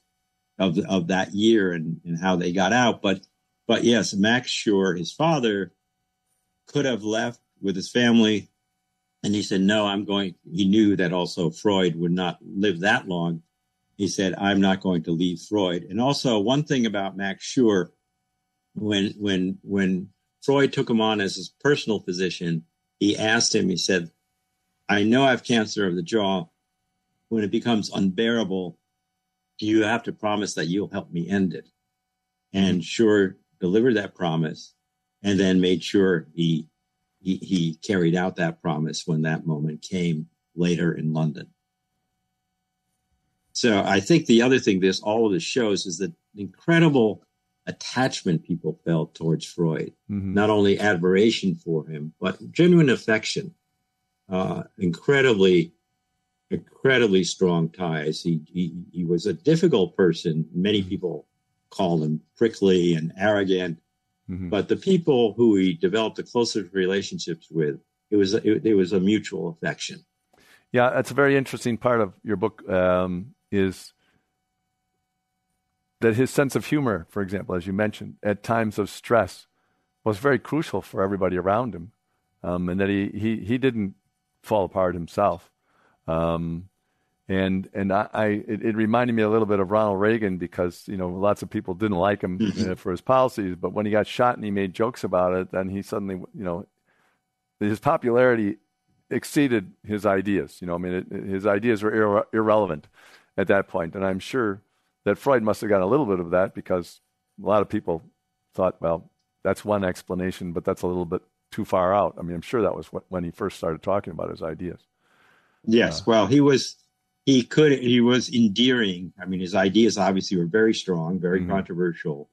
of of that year and, and how they got out. But but yes, Max Schur, his father, could have left with his family, and he said, "No, I'm going." He knew that also Freud would not live that long. He said, "I'm not going to leave Freud." And also, one thing about Max Schur, when when when Freud took him on as his personal physician, he asked him. He said, I know I have cancer of the jaw. When it becomes unbearable, you have to promise that you'll help me end it. And Schur delivered that promise and then made sure he, he, he carried out that promise when that moment came later in London. So I think the other thing this all of this shows is the incredible attachment people felt towards Freud, mm-hmm. not only admiration for him, but genuine affection uh, incredibly, incredibly strong ties. He, he, he was a difficult person. Many mm-hmm. people called him prickly and arrogant, mm-hmm. but the people who he developed the closest relationships with, it was it, it was a mutual affection. Yeah, that's a very interesting part of your book. Um, is that his sense of humor, for example, as you mentioned, at times of stress, was very crucial for everybody around him, um, and that he, he he didn't fall apart himself. Um, and and I, I it, it, reminded me a little bit of Ronald Reagan because you know lots of people didn't like him mm-hmm. for his policies, but when he got shot and he made jokes about it, then he suddenly you know his popularity exceeded his ideas. You know, I mean, it, his ideas were irre- irrelevant at that point, and I'm sure that Freud must have got a little bit of that because a lot of people thought, well, that's one explanation, but that's a little bit too far out. I mean, I'm sure that was when he first started talking about his ideas. Yes, uh, well, he was he could he was endearing. I mean, his ideas obviously were very strong, very mm-hmm. controversial,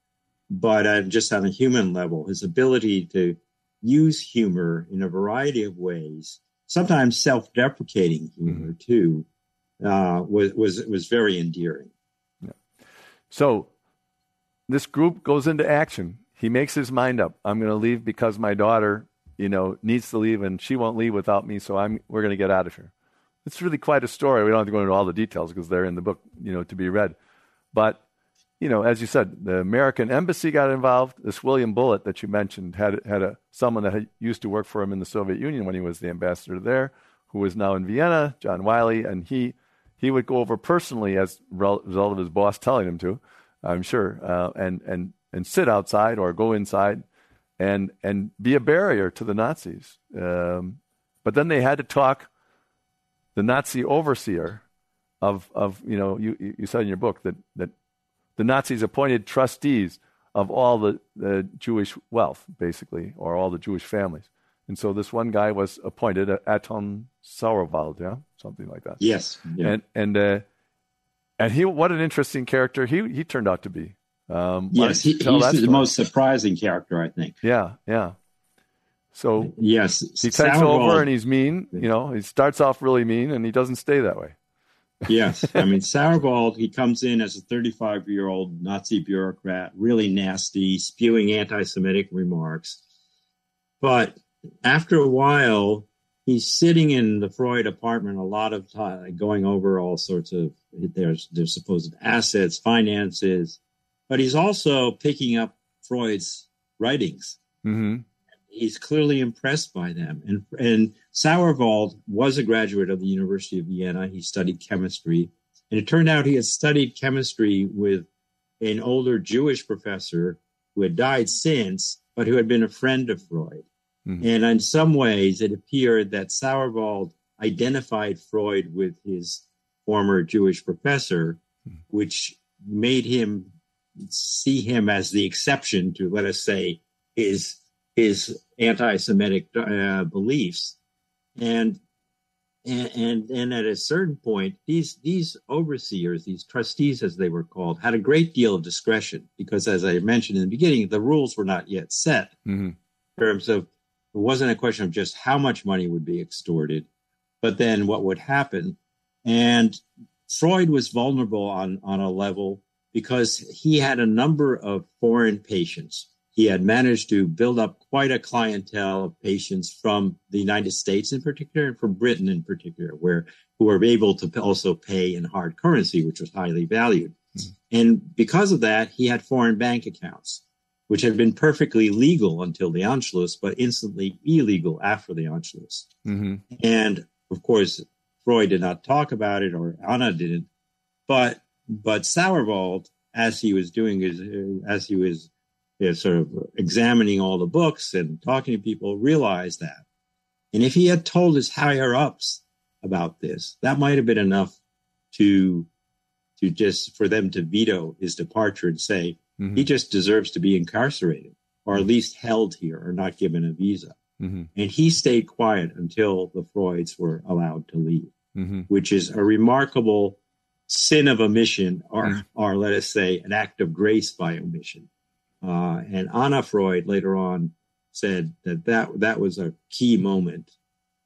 but uh, just on a human level, his ability to use humor in a variety of ways, sometimes self-deprecating humor mm-hmm. too, uh, was was was very endearing. Yeah. So this group goes into action. He makes his mind up. I'm going to leave because my daughter you know, needs to leave and she won't leave without me, so I'm we're going to get out of here. It's really quite a story. We don't have to go into all the details because they're in the book, you know, to be read. But, you know, as you said, the American embassy got involved. This William Bullitt that you mentioned had had a someone that had, used to work for him in the Soviet Union when he was the ambassador there, who is now in Vienna, John Wiley, and he he would go over personally as a result of his boss telling him to, I'm sure, uh, and and and sit outside or go inside, and and be a barrier to the Nazis. Um, but then they had to talk the Nazi overseer of of you know you you said in your book that that the Nazis appointed trustees of all the, the Jewish wealth, basically, or all the Jewish families. And so this one guy was appointed, uh, Anton Sauerwald, yeah, something like that. Yes. Yeah. And and uh, and he, what an interesting character he he turned out to be. Um, yes, he, he's the most surprising character, I think. Yeah, yeah. So yes, he takes over and he's mean. You know, he starts off really mean, and he doesn't stay that way yes. I mean, Sauerwald, he comes in as a 35 year old Nazi bureaucrat, really nasty, spewing anti Semitic remarks. But after a while, he's sitting in the Freud apartment a lot of time, going over all sorts of their, their supposed assets, finances, but he's also picking up Freud's writings. Mm-hmm he's clearly impressed by them. And, and Sauerwald was a graduate of the University of Vienna. He studied chemistry. And it turned out he had studied chemistry with an older Jewish professor who had died since, but who had been a friend of Freud. Mm-hmm. And in some ways, it appeared that Sauerwald identified Freud with his former Jewish professor, mm-hmm. which made him see him as the exception to, let us say, his his anti-Semitic uh, beliefs, and and and at a certain point, these these overseers, these trustees, as they were called, had a great deal of discretion because, as I mentioned in the beginning, the rules were not yet set mm-hmm. in terms of it wasn't a question of just how much money would be extorted, but then what would happen. And Freud was vulnerable on on a level because he had a number of foreign patients he had managed to build up quite a clientele of patients from the United States in particular and from Britain in particular, where who were able to also pay in hard currency, which was highly valued. Mm-hmm. And because of that, he had foreign bank accounts, which had been perfectly legal until the Anschluss, but instantly illegal after the Anschluss. Mm-hmm. And of course, Freud did not talk about it, or Anna didn't. But but Sauerwald, as he was doing his, as he was sort of examining all the books and talking to people, realized that. And if he had told his higher ups about this, that might have been enough to to just for them to veto his departure and say mm-hmm. he just deserves to be incarcerated or at least held here or not given a visa. Mm-hmm. And he stayed quiet until the Freuds were allowed to leave, mm-hmm. which is a remarkable sin of omission, or mm-hmm. or let us say an act of grace by omission. Uh, and Anna Freud later on said that, that that was a key moment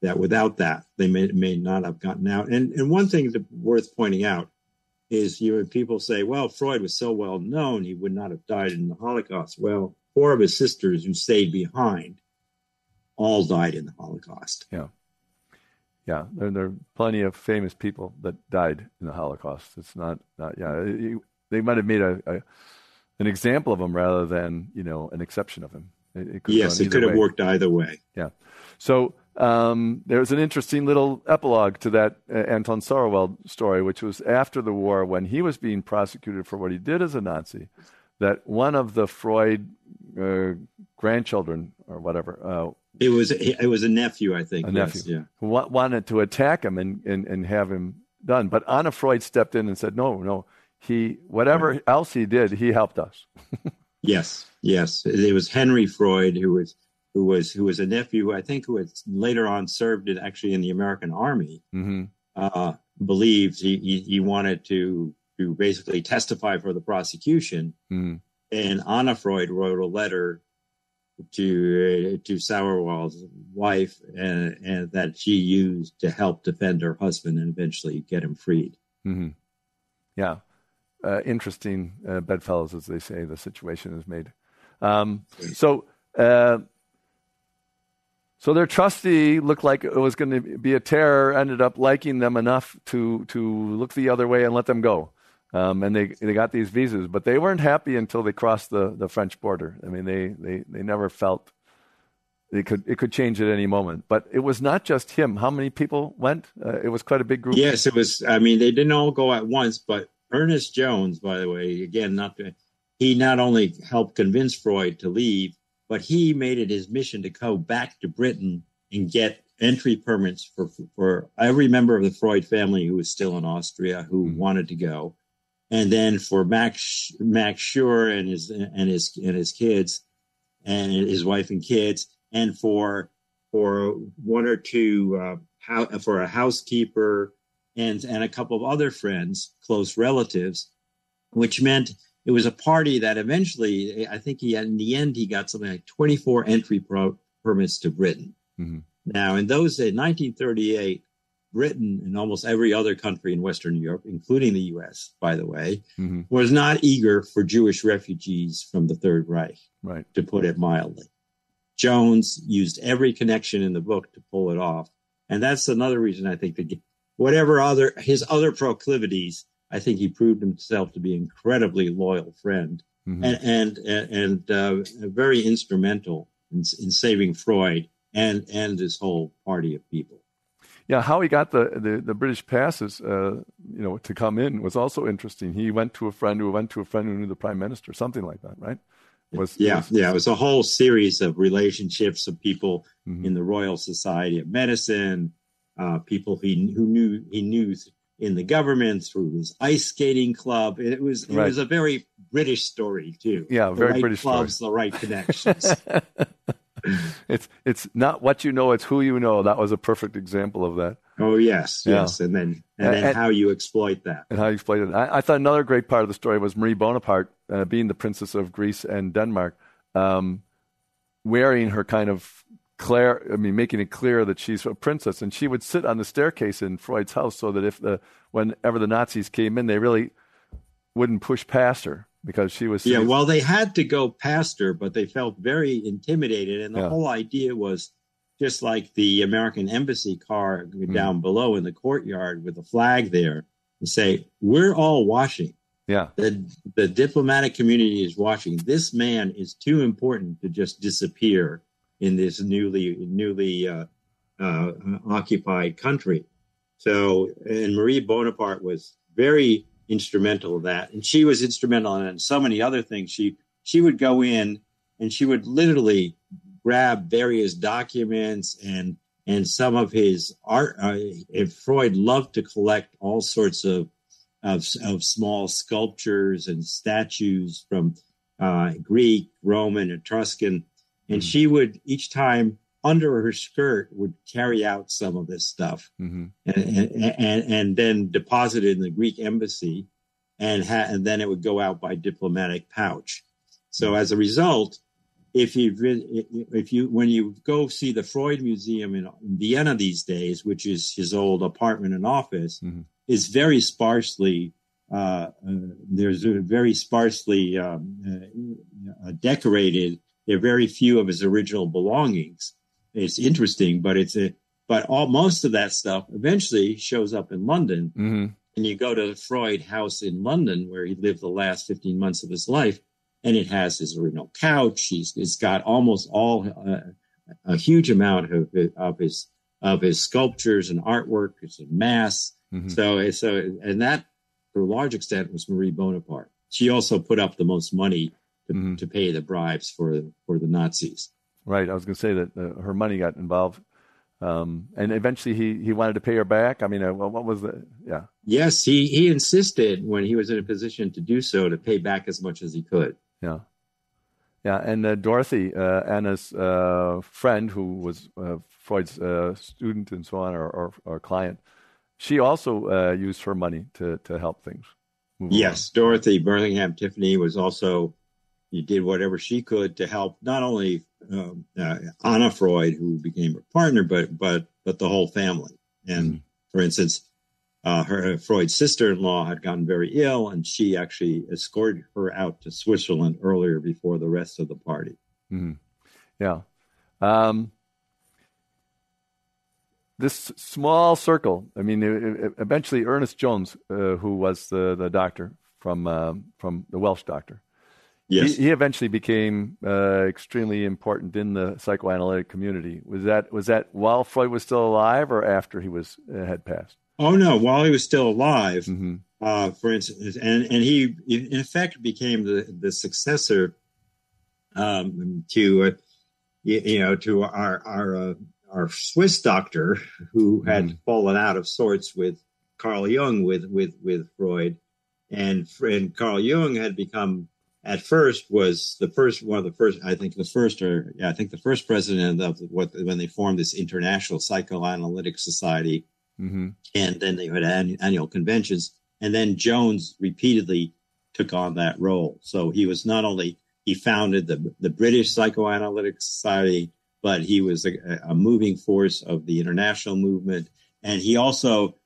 that without that they may, may not have gotten out. And, and one thing that worth pointing out is you know, people say, well, Freud was so well known, he would not have died in the Holocaust. Well, four of his sisters who stayed behind all died in the Holocaust. Yeah. Yeah, there, there are plenty of famous people that died in the Holocaust. It's not, not yeah. they might have made a, a an example of him rather than you know an exception of him. It, it could yes, it could way. have worked either way. Yeah. So um, was an interesting little epilogue to that uh, Anton Sauerwald story, which was after the war when he was being prosecuted for what he did as a Nazi. That one of the Freud uh, grandchildren or whatever. Uh, it was it was a nephew, I think. A yes, nephew. Yeah. Who wanted to attack him and, and, and have him done, but Anna Freud stepped in and said, "No, no, he whatever else he did, he helped us. yes, yes. It was Henry Freud who was who was who was a nephew, I think, who had later on served in, actually in the American Army. Mm-hmm. Uh, believed he, he, he wanted to to basically testify for the prosecution, mm-hmm. and Anna Freud wrote a letter to uh, to Sauerwald's wife, and, and that she used to help defend her husband and eventually get him freed. Mm-hmm. Yeah uh, interesting uh, bedfellows, as they say, the situation is made. Um, so, uh, so their trustee looked like it was going to be a terror. Ended up liking them enough to to look the other way and let them go. Um, and they they got these visas, but they weren't happy until they crossed the, the French border. I mean, they, they, they never felt it could it could change at any moment. But it was not just him. How many people went? Uh, it was quite a big group. Yes, it was. I mean, they didn't all go at once, but Ernest Jones, by the way, again, not to, he not only helped convince Freud to leave, but he made it his mission to go back to Britain and get entry permits for for every member of the Freud family who was still in Austria who mm-hmm. wanted to go, and then for Max Max Schur and his and his and his kids, and his wife and kids, and for for one or two uh, how, for a housekeeper and and a couple of other friends, close relatives, which meant it was a party that eventually I think he in the end he got something like 24 entry pro- permits to Britain. Mm-hmm. Now in those days, 1938, Britain and almost every other country in Western Europe, including the U.S., by the way, mm-hmm. was not eager for Jewish refugees from the Third Reich. Right. To put it mildly. Jones used every connection in the book to pull it off. And that's another reason I think that whatever other his other proclivities, I think he proved himself to be an incredibly loyal friend mm-hmm. and and and uh, very instrumental in, in, saving Freud and and his whole party of people. Yeah, how he got the, the, the British passes, uh, you know, to come in was also interesting. He went to a friend who went to a friend who knew the prime minister, something like that, right? Was, yeah, was, yeah. It was a whole series of relationships of people mm-hmm. in the Royal Society of Medicine, uh, people he who knew he knew in the government through his ice skating club. It was it right. was a very British story too. Yeah, the very right British clubs, story. the right connections. it's it's not what you know, it's who you know. That was a perfect example of that. Oh yes, yeah. yes, and then and, and then and, how you exploit that, and how you exploit it. I, I, thought another great part of the story was Marie Bonaparte uh, being the princess of Greece and Denmark, um, wearing her kind of Claire, I mean, making it clear that she's a princess, and she would sit on the staircase in Freud's house so that if the whenever the Nazis came in, they really wouldn't push past her because she was. Yeah, well, they had to go past her, but they felt very intimidated, and the yeah. whole idea was just like the American embassy car mm. down below in the courtyard with the flag there, and say, "We're all watching." Yeah, the the diplomatic community is watching. This man is too important to just disappear in this newly newly uh, uh, occupied country. So, and Marie Bonaparte was very instrumental in that, and she was instrumental in so many other things. She she would go in and she would literally grab various documents and and some of his art. Uh, Freud loved to collect all sorts of of, of small sculptures and statues from uh, Greek, Roman, Etruscan and mm-hmm. she would each time under her skirt would carry out some of this stuff mm-hmm. and, and, and, and then deposit it in the Greek embassy and ha- and then it would go out by diplomatic pouch. So mm-hmm. as a result, if you if you when you go see the Freud Museum in, Vienna these days, which is his old apartment and office, mm-hmm. is very sparsely uh, uh, there's a very sparsely um, uh, decorated there are very few of his original belongings. It's interesting, but it's a but all most of that stuff eventually shows up in London. Mm-hmm. And you go to the Freud house in London where he lived the last 15 months of his life, and it has his original couch. He's it's got almost all uh, a huge amount of of his of his sculptures and artwork. It's a mass. Mm-hmm. So so and that to a large extent was Marie Bonaparte. She also put up the most money to, mm-hmm. to pay the bribes for for the Nazis. Right. I was going to say that uh, her money got involved, um, and eventually he he wanted to pay her back. I mean, uh, what was the yeah? Yes, he he insisted when he was in a position to do so to pay back as much as he could. Yeah. Yeah, and uh, Dorothy, uh, Anna's uh, friend, who was uh, Freud's student and so on, or, or, or client, she also used her money to, to help things. yes, on. Dorothy Burlingham Tiffany was also he did whatever she could to help not only um, uh, Anna Freud, who became her partner, but but but the whole family. And mm-hmm. for instance, uh, her Freud's sister-in-law had gotten very ill, and she actually escorted her out to Switzerland earlier before the rest of the party. Mm-hmm. Yeah. Um, this small circle. I mean, eventually Ernest Jones, uh, who was the, the doctor from um, from the Welsh doctor, Yes. He, he eventually became uh, extremely important in the psychoanalytic community. Was that was that while Freud was still alive or after he was uh, had passed? Oh no, while he was still alive. Mm-hmm. Uh, for instance, and and he in effect became the the successor um, to uh, you, you, know to our our uh, our Swiss doctor who had mm-hmm. fallen out of sorts with Carl Jung with with with Freud, and and Carl Jung had become at first was the first one of the first I think the first or yeah, I think the first president of what when they formed this international psychoanalytic society, mm-hmm. and then they had annual conventions, and then Jones repeatedly took on that role. So he was not only he founded the the British Psychoanalytic Society, but he was a, a moving force of the international movement, and he also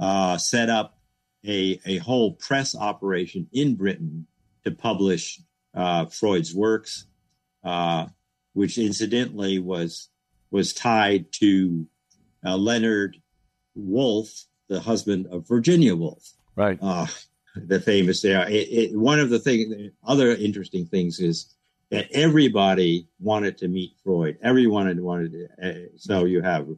uh, set up a a whole press operation in Britain to publish uh, Freud's works, uh, which incidentally was was tied to uh, Leonard Woolf, the husband of Virginia Woolf. Right. Uh, the famous there. It, it, one of the thing, other interesting things is that everybody wanted to meet Freud. Everyone wanted to. Uh, so you have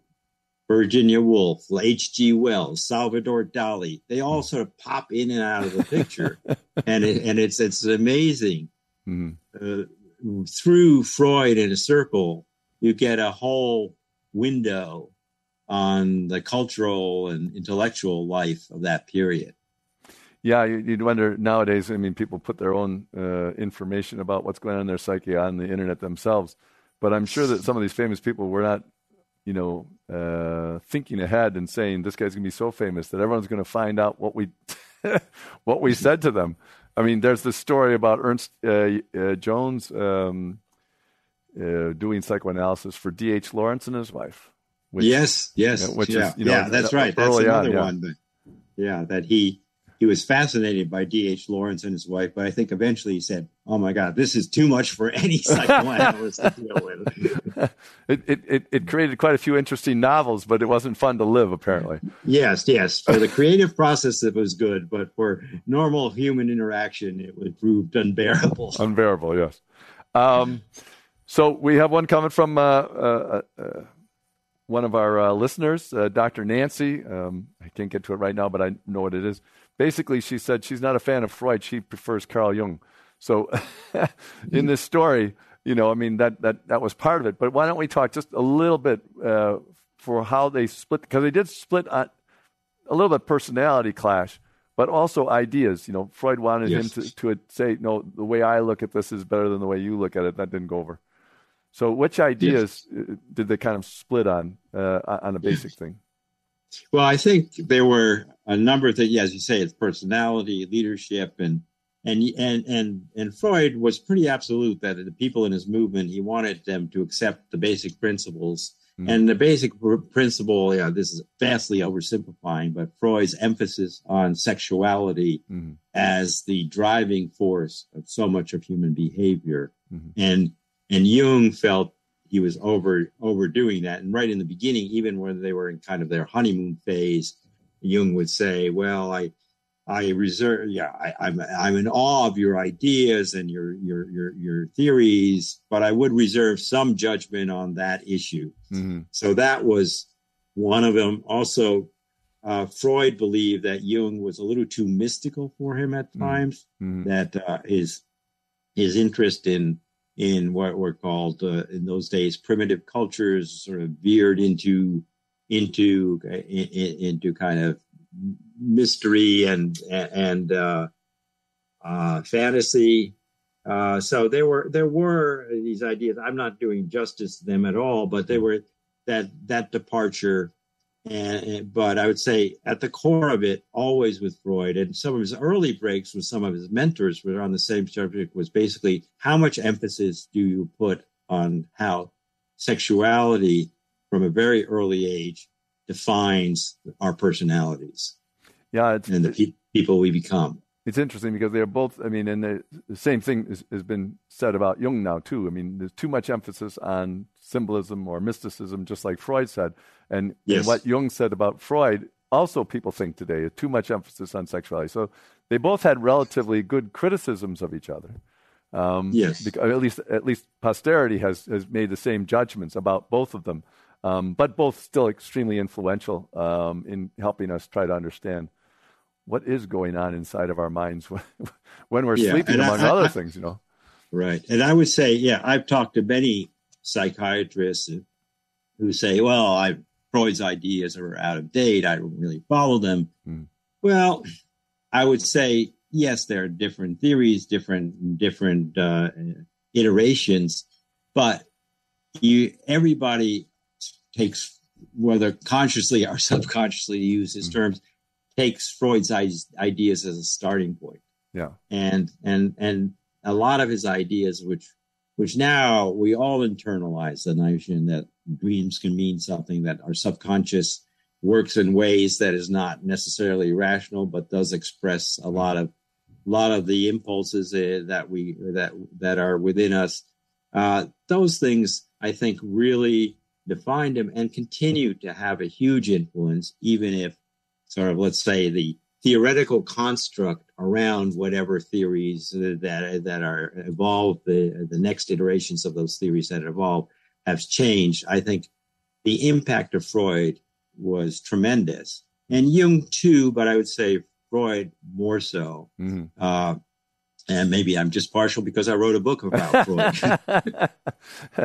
Virginia Woolf, H.G. Wells, Salvador Dali. They all sort of pop in and out of the picture, and it, and it's it's amazing. Mm-hmm. Uh, through Freud in a circle, you get a whole window on the cultural and intellectual life of that period. Yeah, you'd wonder nowadays. I mean, people put their own uh, information about what's going on in their psyche on the internet themselves, but I'm sure that some of these famous people were not you know, uh, thinking ahead and saying this guy's going to be so famous that everyone's going to find out what we what we said to them. I mean, there's this story about Ernest uh, uh, Jones um, uh, doing psychoanalysis for D.H. Lawrence and his wife. Which, yes, yes, which yeah, is, you know, yeah, that's right. That's another on, yeah. one. But yeah, that he he was fascinated by D.H. Lawrence and his wife, but I think eventually he said, "Oh my God, this is too much for any psychoanalyst to deal with." it, it, it created quite a few interesting novels, but it wasn't fun to live, apparently. Yes, yes. For the creative process, it was good, but for normal human interaction, it would proved unbearable. Unbearable, yes. Um, so we have one coming from uh, uh, uh, one of our uh, listeners, uh, Dr. Nancy. Um, I can't get to it right now, but I know what it is basically she said she's not a fan of Freud. She prefers Carl Jung. So in this story, you know, I mean that that that was part of it. But why don't we talk just a little bit uh, for how they split because they did split on a little bit personality clash, but also ideas. You know, Freud wanted yes. him to, to say, no, the way I look at this is better than the way you look at it. That didn't go over. So, which ideas yes. Uh, did they kind of split on uh, on a basic yes. thing? Well, I think there were a number of things. Yeah, as you say, it's personality, leadership, and and and and and Freud was pretty absolute that the people in his movement he wanted them to accept the basic principles. Mm-hmm. And the basic pr- principle, yeah, this is vastly oversimplifying, but Freud's emphasis on sexuality mm-hmm. as the driving force of so much of human behavior, mm-hmm. and and Jung felt he was over overdoing that. And right in the beginning, even when they were in kind of their honeymoon phase, Jung would say, "Well, I." I reserve, yeah, I, I'm I'm in awe of your ideas and your your your your theories, but I would reserve some judgment on that issue. Mm-hmm. So that was one of them. Also, uh, Freud believed that Jung was a little too mystical for him at mm-hmm. times. Mm-hmm. That uh, his his interest in in what were called uh, in those days primitive cultures sort of veered into into in, into kind of mystery and and uh, uh, fantasy. Uh, so there were there were these ideas. I'm not doing justice to them at all, but they were that that departure and, eh, but I would say at the core of it, always with Freud, and some of his early breaks with some of his mentors were on the same subject, was basically how much emphasis do you put on how sexuality from a very early age defines our personalities. Yeah, and the pe- people we become it's interesting because they're both. I mean, and the, the same thing is, has been said about Jung now too. I mean, there's too much emphasis on symbolism or mysticism, just like Freud said, and, yes. and what Jung said about Freud. Also, people think today too much emphasis on sexuality. So they both had relatively good criticisms of each other. Um, yes. Because, at least at least posterity has has made the same judgments about both of them, um, but both still extremely influential um, in helping us try to understand what is going on inside of our minds when, when we're Yeah, sleeping, I- among I- other I- things. You know. Right. And I would say, yeah, I've talked to many psychiatrists who say, well, I, Freud's ideas are out of date. I don't really follow them. Hmm. Well, I would say, yes, there are different theories, different, different, uh, iterations, but you, everybody takes, whether consciously or subconsciously to use his Hmm. terms, takes Freud's ideas as a starting point Yeah. and and and a lot of his ideas which which now we all internalize the notion that dreams can mean something that our subconscious works in ways that is not necessarily rational but does express a lot of a lot of the impulses uh, that we that that are within us uh, those things i think really defined him and continue to have a huge influence even if sort of let's say the theoretical construct around whatever theories that that are evolved the the next iterations of those theories that evolve have changed i think the impact of freud was tremendous and jung too but i would say freud more so Mhm. uh, and maybe i'm just partial because i wrote a book about freud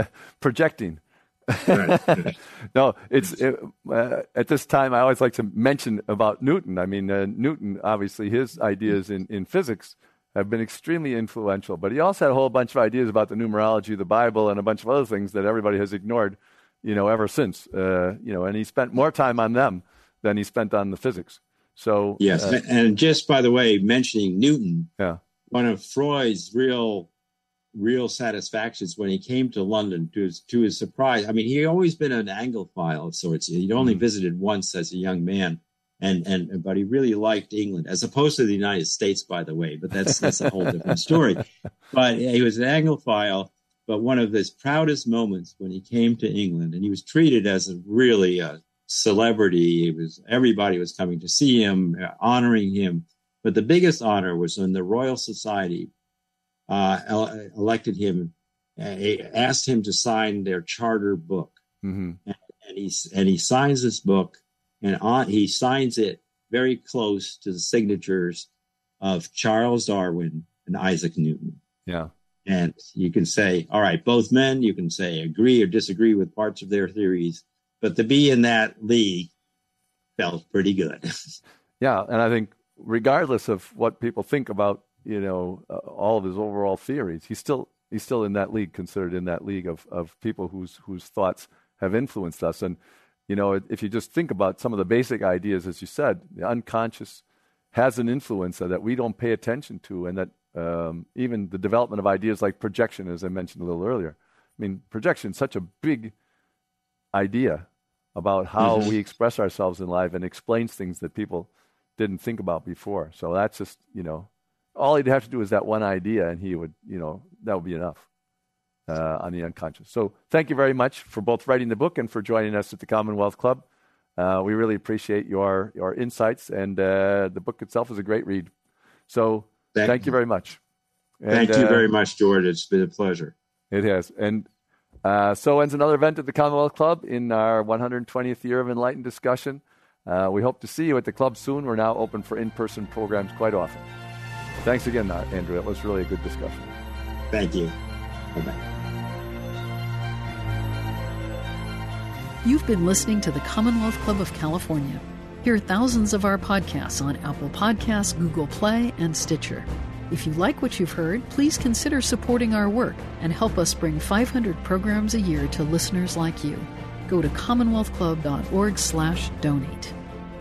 Projecting. No, it's it, uh, at this time. I always like to mention about Newton. I mean, uh, Newton obviously his ideas in, in physics have been extremely influential, but he also had a whole bunch of ideas about the numerology of the Bible and a bunch of other things that everybody has ignored, you know, ever since. Uh, you know, and he spent more time on them than he spent on the physics. So yes uh, and just by the way mentioning newton yeah, one of Freud's real real satisfactions when he came to London to his to his surprise. I mean, he always been an Anglophile of sorts. He'd only Mhm. visited once as a young man, and and but he really liked England as opposed to the United States, by the way. But that's that's a whole different story. But he was an Anglophile. But one of his proudest moments when he came to England, and he was treated as a really a celebrity. It was everybody was coming to see him, uh, honoring him. But the biggest honor was when the Royal Society uh, elected him, uh, asked him to sign their charter book, hmm and he and he signs this book, and on he signs it very close to the signatures of Charles Darwin and Isaac Newton. yeah, And you can say, all right, both men. You can say agree or disagree with parts of their theories, but to be in that league felt pretty good. yeah. And I think regardless of what people think about, you know, uh, all of his overall theories, he's still he's still in that league, considered in that league of of people whose whose thoughts have influenced us. And you know, if you just think about some of the basic ideas, as you said, the unconscious has an influence that we don't pay attention to, and that um, even the development of ideas like projection, as I mentioned a little earlier. I mean, projection is such a big idea about how Mhm. we express ourselves in life and explains things that people didn't think about before. So that's just, you know, all he'd have to do is that one idea, and he would, you know, that would be enough uh, on the unconscious. So thank you very much for both writing the book and for joining us at the Commonwealth Club. Uh, we really appreciate your your insights, and uh, the book itself is a great read. So thank, you very much. Thank you uh, very much, George. It's been a pleasure. it has. And uh, so ends another event at the Commonwealth Club in our 120th year of enlightened discussion. Uh, we hope to see you at the club soon. We're now open for in person programs quite often. Thanks again, uh, Andrew. It was really a good discussion. Thank you. Bye-bye. You've been listening to the Commonwealth Club of California. Hear thousands of our podcasts on Apple Podcasts, Google Play, and Stitcher. If you like what you've heard, please consider supporting our work and help us bring 500 programs a year to listeners like you. Go to commonwealthclub.org/donate.